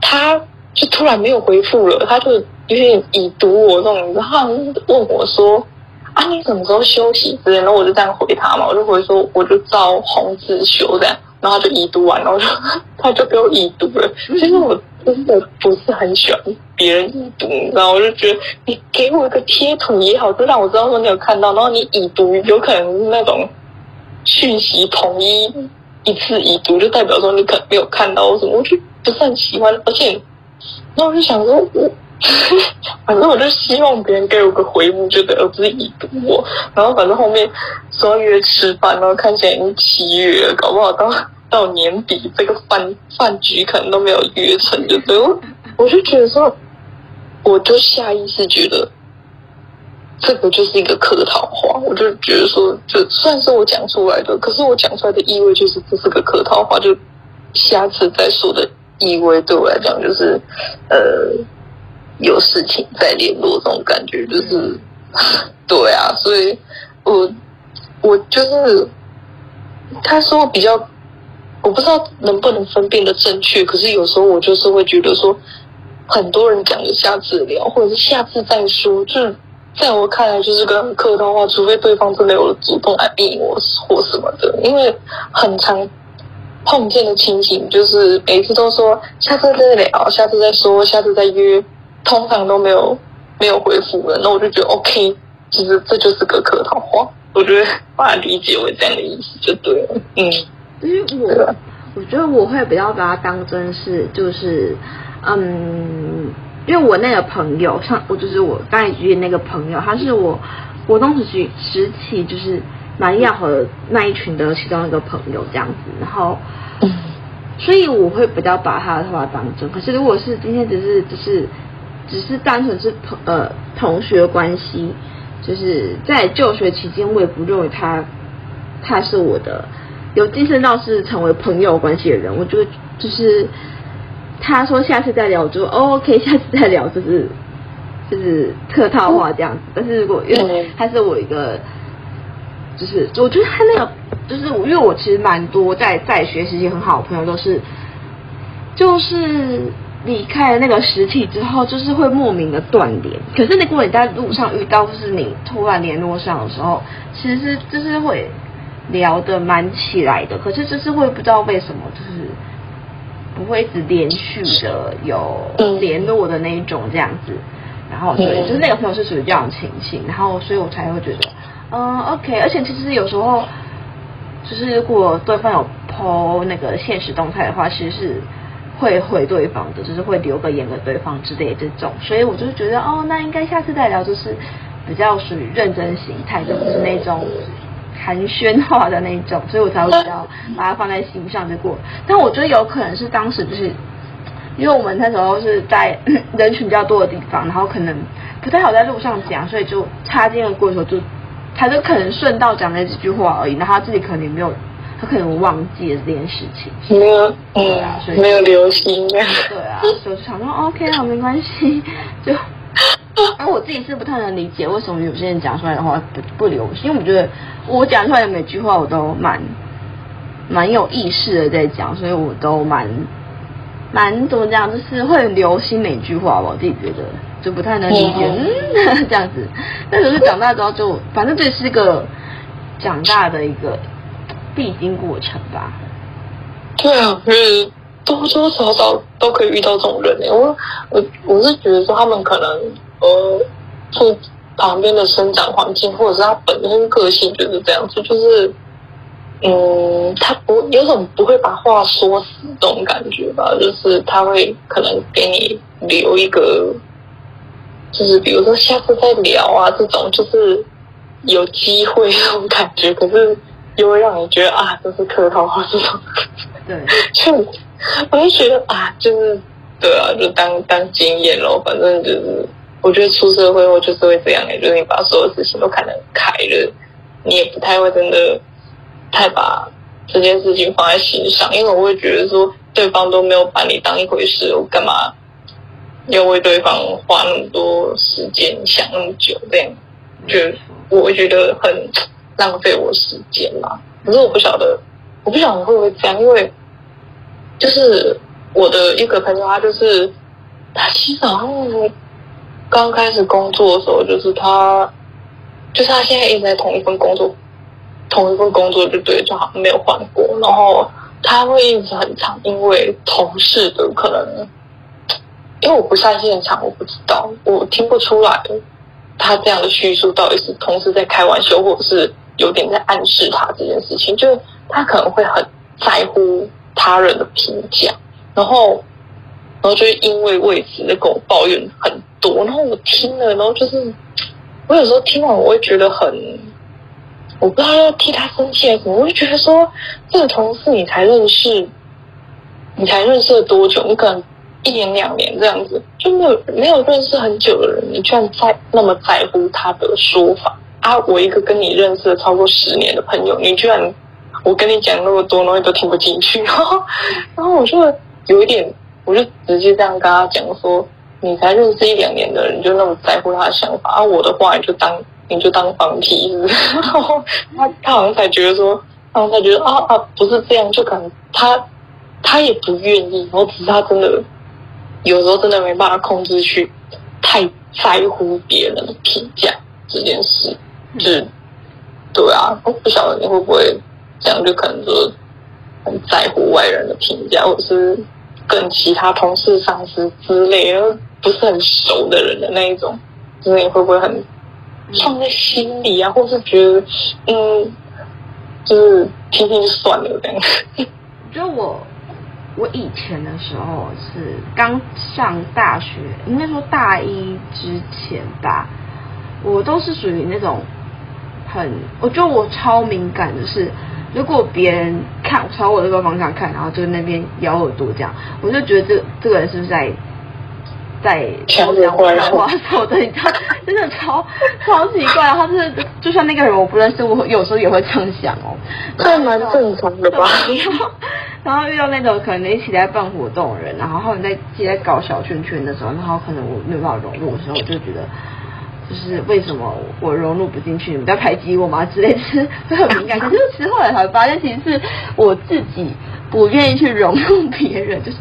他就突然没有回复了，他就有点已读我这种，然后问我说。啊，你什么时候休息之类？然后我就这样回他嘛，我就回说，我就照红字休这样，然后他就已读完，然后就 [LAUGHS] 他就给我已读了。其实我真的不是很喜欢别人已读，你知道，我就觉得你给我一个贴图也好，就让我知道说你有看到，然后你已读，有可能是那种讯息统一一次已读，就代表说你可能没有看到什么，我就不是很喜欢。而且，那我就想说，我 [LAUGHS] 反正我就希望别人给我个回复，就对，而不是已读我。然后反正后面说约吃饭，然后看起来已经七月了，搞不好到 [LAUGHS] 到年底这个饭饭局可能都没有约成，就对。我我就觉得说，我就下意识觉得。这个就是一个客套话，我就觉得说，就算是我讲出来的，可是我讲出来的意味就是这是个客套话，就下次再说的意味对我来讲就是，呃，有事情再联络这种感觉，就是，[LAUGHS] 对啊，所以我我就是他说比较，我不知道能不能分辨的正确，可是有时候我就是会觉得说，很多人讲的下次聊，或者是下次再说，就是。在我看来，就是个很客套话，除非对方真的有主动来逼我或什么的。因为很常碰见的情形，就是每次都说下次再聊，下次再说，下次再约，通常都没有没有回复了。那我就觉得 OK，其实这就是个客套话，我觉得把它理解为这样的意思就对了。嗯，因为我我觉得我会比较把它当真是就是嗯。因为我那个朋友，像我就是我刚才举的那个朋友，他是我国中时期时期就是蛮要好的那一群的其中一个朋友这样子，然后，所以我会比较把他的话当真。可是如果是今天只是只是只是单纯是朋呃同学关系，就是在就学期间，我也不认为他他是我的有晋升到是成为朋友关系的人，我就就是。他说下次再聊，我就 OK，[LAUGHS] 下次再聊，就是就是客套话这样子。但是如果因为他是我一个，就是我觉得他那个就是我，因为我其实蛮多在在学时期很好的朋友都是，就是离开了那个实体之后，就是会莫名的断联。可是如果你在路上遇到，就是你突然联络上的时候，其实是就是会聊得蛮起来的。可是就是会不知道为什么就是。不会一直连续的有联络的那一种这样子，然后所以，就是那个朋友是属于这样情形，然后所以我才会觉得，嗯，OK，而且其实有时候，就是如果对方有 po 那个现实动态的话，其实是会回对方的，就是会留个言给对方之类这种，所以我就是觉得，哦，那应该下次再聊，就是比较属于认真型态的，不是那种。寒暄话的那种，所以我才会比较把它放在心上就过。但我觉得有可能是当时就是，因为我们那时候是在 [COUGHS] 人群比较多的地方，然后可能不太好在路上讲，所以就擦肩而过的时候就，他就可能顺道讲那几句话而已，然后他自己可能也没有，他可能忘记了这件事情。没有，对啊，所以没有留心。对啊，所以就想说 OK 啊，没关系，[LAUGHS] 就。[LAUGHS] 而我自己是不太能理解为什么有些人讲出来的话不不留心，因为我觉得我讲出来的每句话我都蛮蛮有意识的在讲，所以我都蛮蛮怎么讲，就是会留心每句话吧。我自己觉得就不太能理解，嗯，这样子。但可是长大之后就，反正这是个长大的一个必经过程吧。对啊，就是多多少少都可以遇到这种人。我我我是觉得说他们可能。呃，住旁边的生长环境，或者是他本身个性就是这样子，就是，嗯，他不有种不会把话说死这种感觉吧，就是他会可能给你留一个，就是比如说下次再聊啊，这种就是有机会那种感觉，可是又会让你觉得啊，这是客套话这种，对，就我就觉得啊，就是对啊，就当当经验咯，反正就是。我觉得出社会后就是会这样哎，就是你把所有事情都看得开了，你也不太会真的太把这件事情放在心上，因为我会觉得说对方都没有把你当一回事，我干嘛要为对方花那么多时间想那么久这样？就我会觉得很浪费我时间嘛。可是我不晓得，我不晓得会不会这样，因为就是我的一个朋友，他就是他其实好像。刚开始工作的时候，就是他，就是他现在一直在同一份工作，同一份工作就对，就好像没有换过。然后他会一直很长，因为同事的可能，因为我不在现场，我不知道，我听不出来他这样的叙述到底是同事在开玩笑，或者是有点在暗示他这件事情，就他可能会很在乎他人的评价，然后，然后就因为为此在跟我抱怨很多，然后我听了，然后就是我有时候听完我会觉得很，我不知道要替他生气还是什么，我会觉得说，这个同事你才认识，你才认识了多久？你可能。一年两年这样子，就没有没有认识很久的人，你居然在那么在乎他的说法啊！我一个跟你认识了超过十年的朋友，你居然我跟你讲那么多，然后都听不进去，然 [LAUGHS] 后然后我就有一点，我就直接这样跟他讲说：你才认识一两年的人，就那么在乎他的想法啊？我的话你就当你就当放屁是不是？[LAUGHS] 然后他他好像才觉得说，然后他觉得啊啊不是这样，就可能他他也不愿意，然后只是他真的。有时候真的没办法控制去太在乎别人的评价这件事，就是对啊，我不晓得你会不会这样，就可能说很在乎外人的评价，或者是跟其他同事、上司之类的不是很熟的人的那一种，就是你会不会很放在心里啊，或是觉得嗯，就是听听就算了这样。[LAUGHS] 就我。我以前的时候是刚上大学，应该说大一之前吧，我都是属于那种很，我觉得我超敏感的是，如果别人看朝我这个方向看，然后就那边咬耳朵这样，我就觉得这这个人是不是在在讲讲坏话说的？你知道，真的超超奇怪，他就是就算那个人我不认识，我有时候也会这样想哦，这蛮正常的吧。[LAUGHS] 然后遇到那种可能一起在办活动的人，然后他们在一起在搞小圈圈的时候，然后可能我没有办法融入的时候，我就觉得，就是为什么我融入不进去？你们在排挤我吗？之类的，就是会很敏感。可是之后来才发现，其实是我自己不愿意去融入别人。就是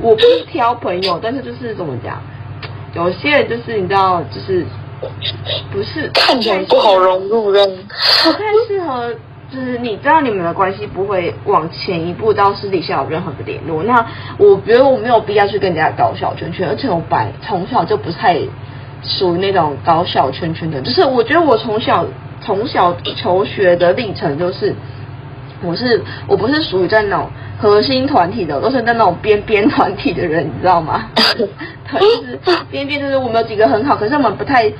我不挑朋友，但是就是怎么讲，[CLEARS THROAT] 有些人就是你知道，就是不是看起来不好融入的，不太适合。就是你知道你们的关系不会往前一步到私底下有任何的联络，那我觉得我没有必要去跟人家搞小圈圈，而且我本从小就不太属于那种搞小圈圈的，就是我觉得我从小从小求学的历程就是，我是我不是属于在那种核心团体的，我都是在那种边边团体的人，你知道吗？[LAUGHS] 对，就是边边就是我们有几个很好，可是我们不太。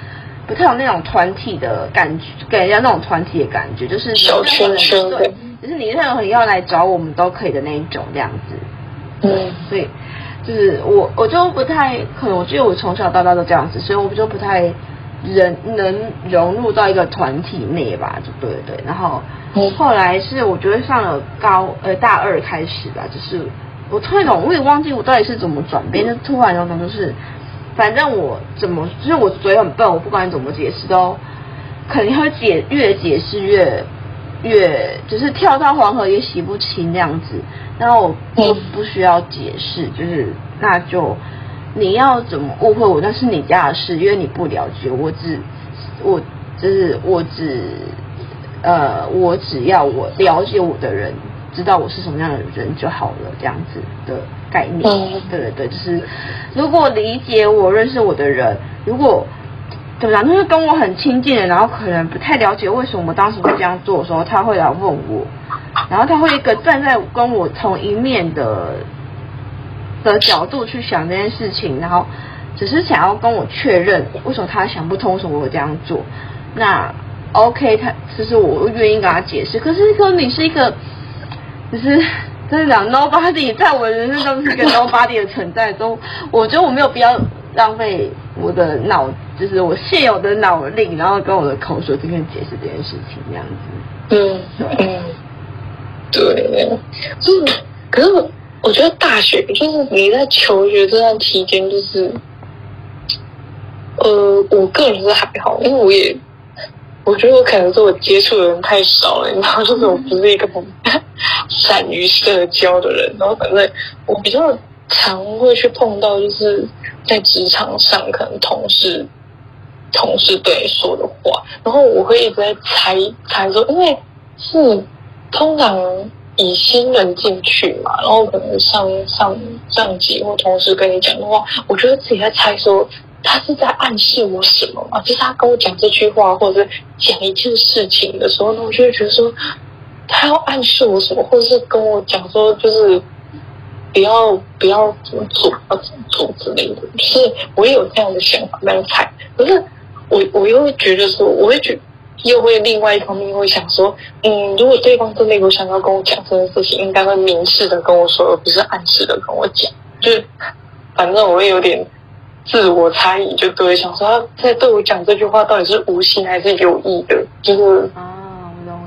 不太有那种团体的感觉，给人家那种团体的感觉，就是小圈圈的，对，就是你任何人要来找我们都可以的那一种这样子。嗯，所以就是我，我就不太可能，我觉得我从小到大都这样子，所以我就不太人能融入到一个团体内吧，就对对。然后后来是我觉得上了高呃大二开始吧，就是我突然懂，我也忘记我到底是怎么转变，就突然有种就是。反正我怎么，就是我嘴很笨，我不管怎么解释都，肯定会解越解释越越，就是跳到黄河也洗不清这样子。然后我就不需要解释，就是那就你要怎么误会我，那是你家的事，因为你不了解我只，我就是我只呃，我只要我了解我的人。知道我是什么样的人就好了，这样子的概念。嗯、对对对，就是如果理解我、认识我的人，如果怎么讲，就是跟我很亲近的，然后可能不太了解为什么我当时会这样做的时候，他会来问我，然后他会一个站在跟我同一面的的角度去想这件事情，然后只是想要跟我确认为什么他想不通，为什么我这样做。那 OK，他其实我愿意跟他解释，可是说你是一个。就是真的讲，nobody 在我的人生中是一个 nobody 的存在中，我觉得我没有必要浪费我的脑，就是我现有的脑力，然后跟我的口舌之间解释这件事情，这样子。嗯，嗯，对，就是，可是我觉得大学就是你在求学这段期间，就是，呃，我个人是还好，因为我也。我觉得我可能是我接触的人太少了，你知道，就是我不是一个很善于社交的人，然后反正我比较常会去碰到，就是在职场上可能同事同事对你说的话，然后我会一直在猜猜说，因为是通常以新人进去嘛，然后可能上上上级或同事跟你讲的话，我觉得自己在猜说他是在暗示我什么吗？就是他跟我讲这句话，或者是讲一件事情的时候，那我就会觉得说，他要暗示我什么，或者是跟我讲说，就是不要不要怎么做，要怎么做之类的。就是我也有这样的想法，那样猜。可是我我又会觉得说，我会觉又会另外一方面会想说，嗯，如果对方真的有想要跟我讲这件事情，应该会明示的跟我说，而不是暗示的跟我讲。就是反正我会有点。自我猜疑就对，想说他在对我讲这句话到底是无心还是有意的，就是，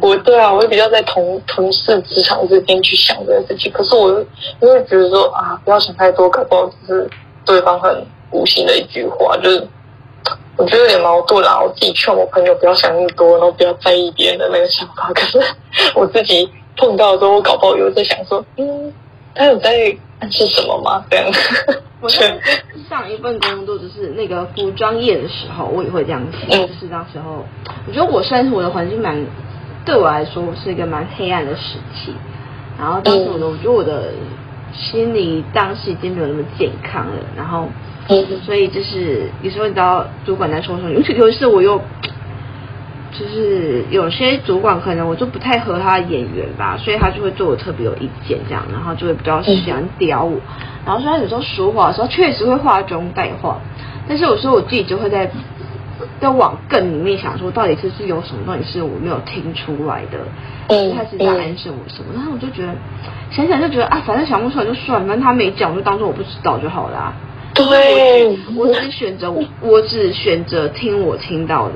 我对啊，我会比较在同同事职场之间去想这个事情。可是我又会觉得说啊，不要想太多，搞不好只是对方很无心的一句话，就是我觉得有点矛盾啦。我自己劝我朋友不要想那么多，然后不要在意别人的那个想法。[LAUGHS] 可是我自己碰到的时候，我搞不好有在想说，嗯，他有在暗示什么吗？这样。我在 [LAUGHS] 上一份工作就是那个服装业的时候，我也会这样想。就是那时候，我觉得我算是我的环境蛮，对我来说是一个蛮黑暗的时期。然后当时我的，我觉得我的心理当时已经没有那么健康了。然后，所以就是有时候你知道主管在说什么，尤其尤其是我又。就是有些主管可能我就不太合他的眼缘吧，所以他就会对我特别有意见这样，然后就会比较喜欢刁我。然后虽然有时候说话的时候确实会话中带话，但是有时候我自己就会在在往更里面想说，到底是是有什么东西是我没有听出来的，他是在暗示我什么？然后我就觉得想想就觉得啊，反正想不出来就算了，反正他没讲，我就当做我不知道就好啦。对，我只选择我，我只选择听我听到的，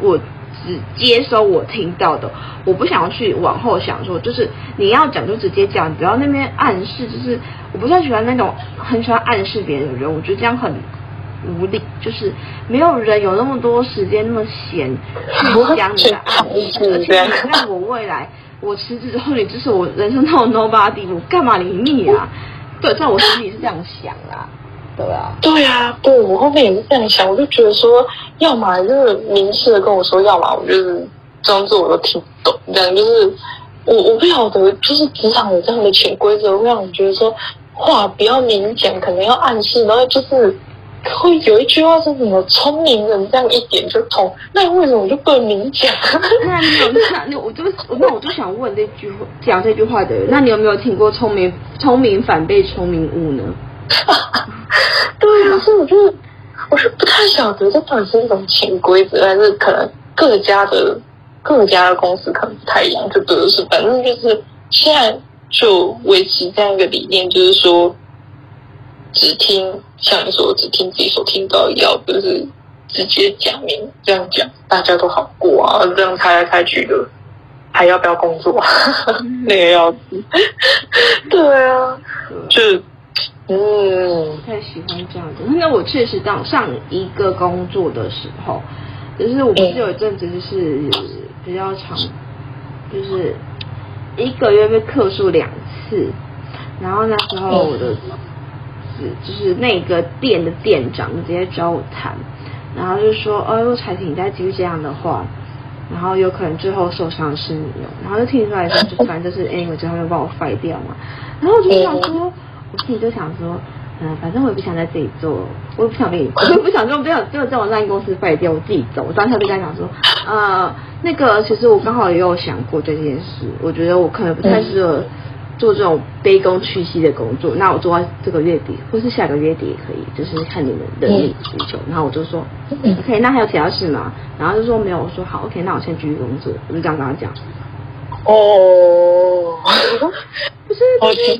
我。只接收我听到的，我不想要去往后想说，就是你要讲就直接讲，不要那边暗示。就是我不太喜欢那种很喜欢暗示别人的人，我觉得这样很无力。就是没有人有那么多时间那么闲去讲你的暗示，而且你看我未来我辞职之后，你就是我人生到 nobody，我干嘛理你啊？对，在我心里是这样想啦。对啊，对啊，对，我后面也是这样想，我就觉得说，要么就是明示的跟我说，要么我就是装作我都听不懂，这样就是我我不晓得，就是职场有这样的潜规则，会让你觉得说话不要明讲，可能要暗示，然后就是会有一句话是什么“聪明人这样一点就通”，那为什么我就不能明讲？[LAUGHS] 那你有那那我就那我就想问这句讲这句话的人，那你有没有听过“聪明聪明反被聪明误”呢？[LAUGHS] 对啊，所以我就我是不太晓得这到底是一种潜规则，还是可能各家的各家的公司可能不太一样，就对的是，反正就是现在就维持这样一个理念，就是说只听像你说，只听自己所听到，要不就是直接讲明这样讲，大家都好过啊，这样猜来猜去的，还要不要工作？[LAUGHS] 那个要死，对啊，就。嗯，不太喜欢这样子。那我确实当上一个工作的时候，就是我不是有一阵子就是比较长，就是一个月被克数两次，然后那时候我的就是那个店的店长直接找我谈，然后就说：“哦，如果彩婷你再继续这样的话，然后有可能最后受伤是你哦。”然后就听出来说，就反正就是哎，我最后要把我废掉嘛。然后我就想说。我自己就想说，嗯，反正我也不想在这里做，我也不想跟你，[LAUGHS] 我也不想就不想就在我那公司废掉，我自己走。我当时就跟他讲说，呃，那个其实我刚好也有想过这件事，我觉得我可能不太适合做这种卑躬屈膝的工作。那我做到这个月底，或是下个月底也可以，就是看你们的需求。然后我就说，OK，那还有其他事吗？然后就说没有。我说好，OK，那我先继续工作。我就这样跟他讲。哦。不是，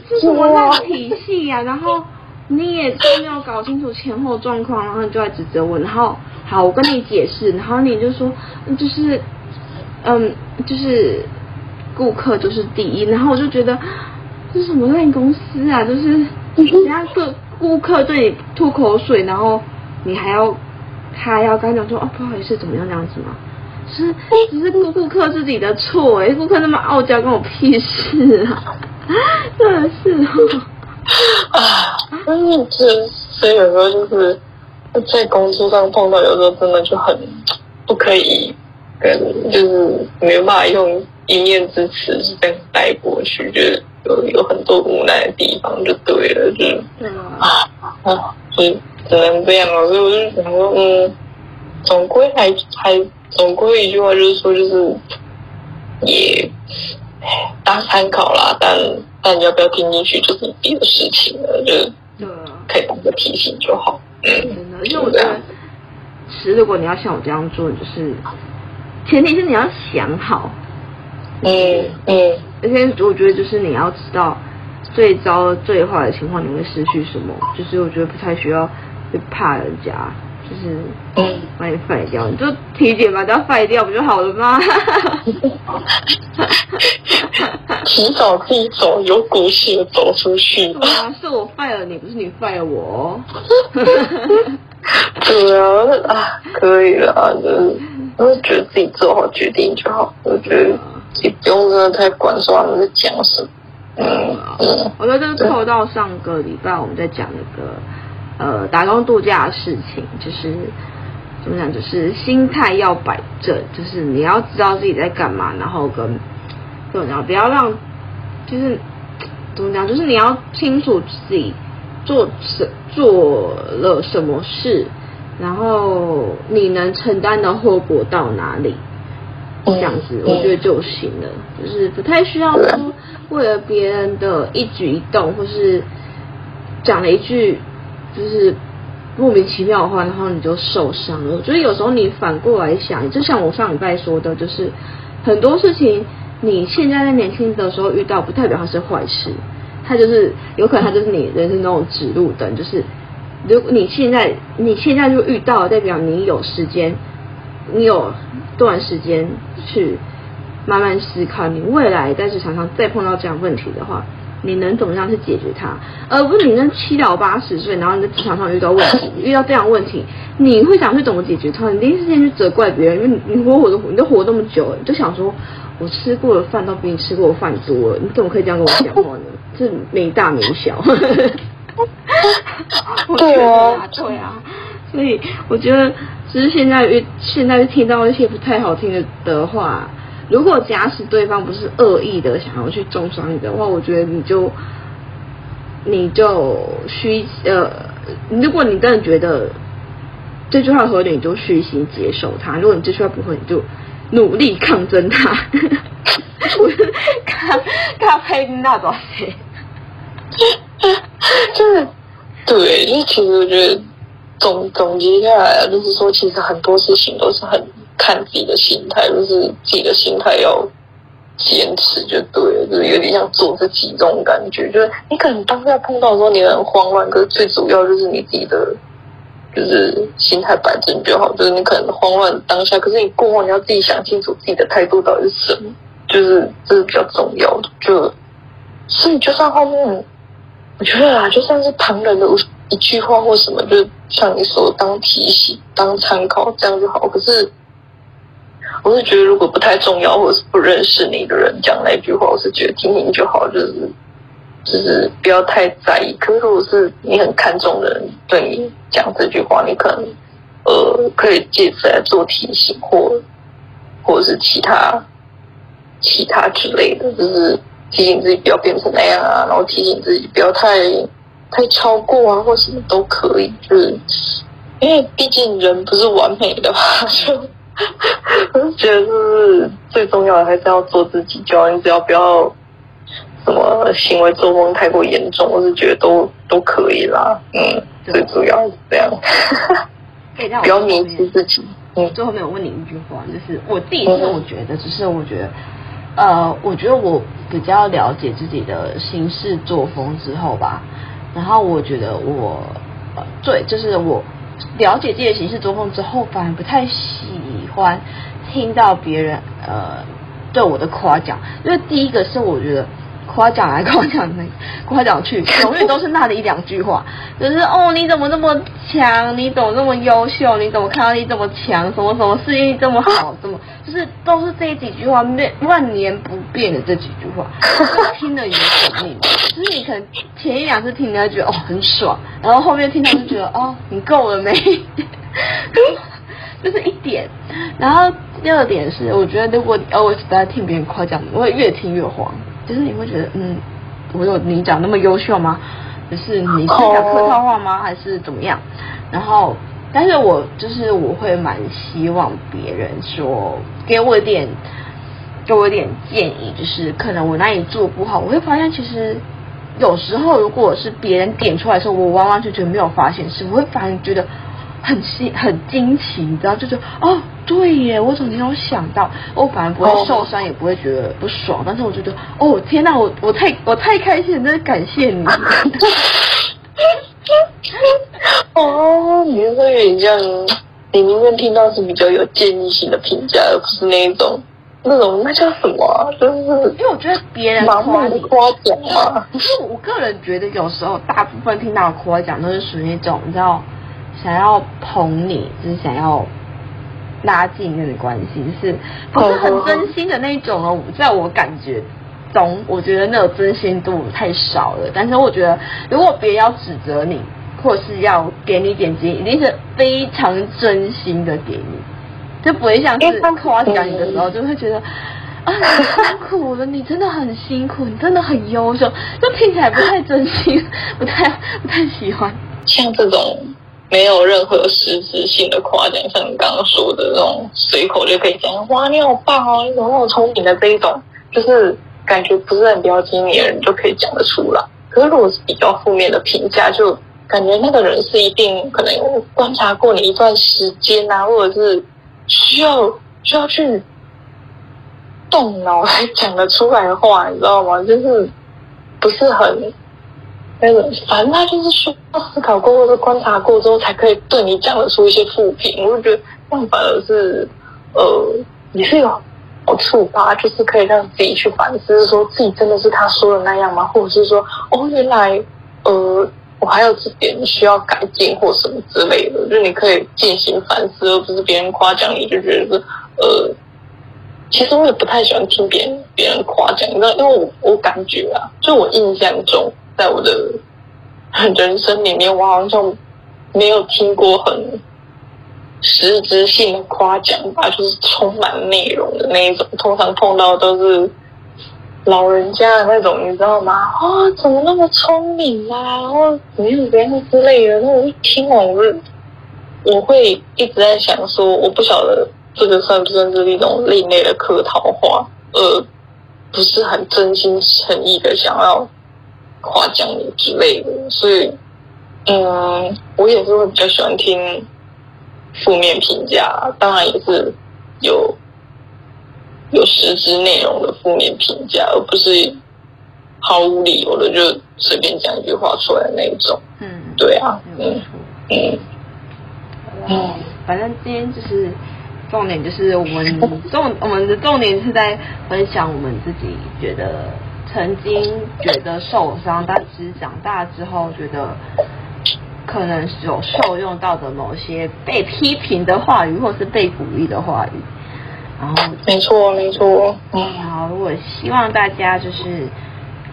这是什么烂体系呀、啊？然后你也都没有搞清楚前后状况，然后你就来指责我。然后好，我跟你解释，然后你就说，就是，嗯，就是顾客就是第一。然后我就觉得这是什么烂公司啊？就是人家顾顾客对你吐口水，然后你还要他还要跟他讲说，哦，不好意思，怎么样这样子吗？是，只是顾顾客自己的错哎，顾客那么傲娇，关我屁事啊！[LAUGHS] 真的是哦，啊，但是这所以有时候就是在工作上碰到，有时候真的就很不可以跟，就是没有办法用一面之词这样带过去，就是有有很多无奈的地方，就对了，就是啊啊，只能这样了。所以我就想说，嗯，总归还还总归一句话就是说，就是也当参考啦，但但你要不要听进去，就是别的事情了，就可以当个提醒就好。嗯，真的，因为我觉得，是如果你要像我这样做，就是前提是你要想好。嗯嗯，而且我觉得就是你要知道最糟最坏的情况你会失去什么，就是我觉得不太需要去怕人家，就是嗯把你废掉，你就体检把它废掉不就好了吗？[LAUGHS] 提早自己走，有骨气的走出去。对啊，是我废了你，不是你废了我。[LAUGHS] 对啊，啊可以啦，就是我是觉得自己做好决定就好，我觉得。也不用真的太管说他们在讲什么。嗯嗯，我觉得这个扣到上个礼拜我们在讲那个呃打工度假的事情，就是怎么讲，就是心态要摆正，就是你要知道自己在干嘛，然后跟怎么讲，不要让就是怎么讲，就是你要清楚自己做什做了什么事，然后你能承担的后果到哪里。这样子，我觉得就行了，就是不太需要说为了别人的一举一动，或是讲了一句就是莫名其妙的话，然后你就受伤了。我觉得有时候你反过来想，就像我上礼拜说的，就是很多事情你现在在年轻的时候遇到，不代表它是坏事，它就是有可能它就是你人生中的指路灯，就是如果你现在你现在就遇到了，代表你有时间。你有段时间去慢慢思考，你未来在职场上再碰到这样问题的话，你能怎么样去解决它？而不是你跟七老八十岁，然后你在职场上遇到问题，[LAUGHS] 遇到这样问题，你会想去怎么解决它？你第一时间去责怪别人，因为你你活活的你都活那么久了，你就想说，我吃过的饭都比你吃过的饭多了，你怎么可以这样跟我讲话呢？这没大没小。[LAUGHS] 对啊，对啊，[LAUGHS] 所以我觉得。只是现在遇现在听到一些不太好听的的话，如果假使对方不是恶意的想要去重伤你的话，我觉得你就你就虚呃，如果你真的觉得这句话合理，你就虚心接受它；如果你这句话不合理，你就努力抗争它。我是咖咖啡那种，[LAUGHS] 就是对，因为其实我觉得。总总结下来，就是说，其实很多事情都是很看自己的心态，就是自己的心态要坚持就对了，就是有点像做自己这种感觉。就是你可能当下碰到的时候，你很慌乱，可是最主要就是你自己的，就是心态摆正就好。就是你可能慌乱当下，可是你过后你要自己想清楚自己的态度到底是什么，就是这是比较重要的。就所以就算后面，我觉得啊，就算是旁人的。一句话或什么，就是像你说当提醒、当参考这样就好。可是，我是觉得如果不太重要，或者是不认识你的人讲那句话，我是觉得听听就好，就是就是不要太在意。可是如果是你很看重的人对你讲这句话，你可能呃可以借此来做提醒，或或者是其他其他之类的，就是提醒自己不要变成那样啊，然后提醒自己不要太。太超过啊，或什么都可以，就是因为毕竟人不是完美的嘛，[LAUGHS] 就我是觉得就是最重要的还是要做自己，就你只要不要什么行为作风太过严重，我是觉得都都可以啦。嗯，最主要是这样，[LAUGHS] 不要迷失自己。嗯，最后面我问你一句话，就是我第一次我觉得，只是我觉得，呃，我觉得我比较了解自己的行事作风之后吧。然后我觉得我，呃，对，就是我了解这些行事作风之后，反而不太喜欢听到别人呃对我的夸奖，因为第一个是我觉得。夸奖来夸奖去，[LAUGHS] 夸奖去，[LAUGHS] 永远都是那的一两句话，就是哦，你怎么那么强？你怎么那么优秀？你怎么看到你这么强？什么什么事业这么好？怎么就是都是这几句话，万万年不变的这几句话，听了也很腻。就是你可能前一两次听，你会觉得哦很爽，然后后面听到就觉得 [LAUGHS] 哦，你够了没？就是一点。然后第二点是，我觉得如果你 always 在听别人夸奖，我会越听越慌。其实你会觉得，嗯，我有你长那么优秀吗？就是你是讲客套话吗？还是怎么样？然后，但是我就是我会蛮希望别人说给我一点，给我一点建议，就是可能我哪里做不好，我会发现其实有时候如果是别人点出来的时候，我完完全全没有发现是，我会反而觉得。很新很惊奇，你知道，就是哦，对耶，我怎么没有想到？我反而不会受伤，也不会觉得不爽，但是我觉得，哦，天哪，我我太我太开心了，真的感谢你。[LAUGHS] 哦，你是说有点像，你宁愿听到是比较有建议性的评价，而不是那一种那种那叫什么啊？就是因为我觉得别人盲目的夸奖嘛。可是我个人觉得，有时候大部分听到的夸奖都是属于那种，你知道。想要捧你，就是想要拉近那个关系，就是不是很真心的那种哦。在我感觉中，我觉得那种真心度太少了。但是我觉得，如果别人要指责你，或是要给你点击，一定是非常真心的给你，就不会像是夸奖你的时候，就会觉得啊，你辛苦了，你真的很辛苦，你真的很优秀，就听起来不太真心，不太不太喜欢。像这种。没有任何实质性的夸奖，像你刚刚说的那种随口就可以讲，哇，你好棒哦，你怎么那么聪明的这一种，就是感觉不是很了解你的人就可以讲得出来。可是如果是比较负面的评价，就感觉那个人是一定可能观察过你一段时间啊，或者是需要需要去动脑来讲得出来的话，你知道吗？就是不是很。那个，反正他就是需要思考过或者观察过之后，才可以对你讲得出一些负评。我就觉得这样反而是，呃，也是有好处吧，就是可以让自己去反思，说自己真的是他说的那样吗？或者是说，哦，原来，呃，我还有这点需要改进或什么之类的，就你可以进行反思，而不是别人夸奖你就觉得是，呃，其实我也不太喜欢听别人别人夸奖，你知道，因为我我感觉啊，就我印象中。在我的人生里面，我好像没有听过很实质性的夸奖吧，就是充满内容的那一种。通常碰到都是老人家的那种，你知道吗？啊、怎么那么聪明啊？然后怎么样怎样之类的。那我一听完，我我会一直在想说，我不晓得这个算不算是一种另类的客套话，呃，不是很真心诚意的想要。夸奖你之类的，所以，嗯，我也是会比较喜欢听负面评价，当然也是有有实质内容的负面评价，而不是毫无理由的就随便讲一句话出来的那一种。嗯，对啊，嗯嗯嗯，反正今天就是重点，就是我们重我们的重点是在分享我们自己觉得。曾经觉得受伤，但其实长大之后觉得可能有受用到的某些被批评的话语，或是被鼓励的话语。然后，没错，没错。嗯，好，我希望大家就是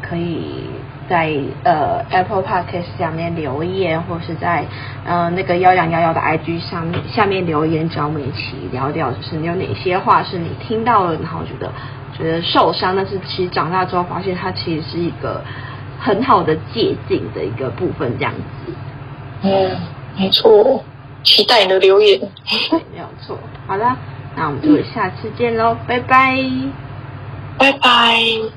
可以在呃 Apple Podcast 下面留言，或是在呃那个幺两幺幺的 IG 上面下面留言，找我们一起聊聊，就是你有哪些话是你听到了，然后觉得。觉得受伤，但是其实长大之后发现，它其实是一个很好的借镜的一个部分，这样子。嗯，没错，期待你的留言。没有错。好了，那我们就下次见喽，嗯、拜拜，拜拜。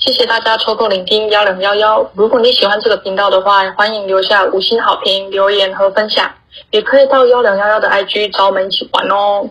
谢谢大家抽空聆听幺零幺幺。如果你喜欢这个频道的话，欢迎留下五星好评、留言和分享，也可以到幺零幺幺的 IG 找我们一起玩哦。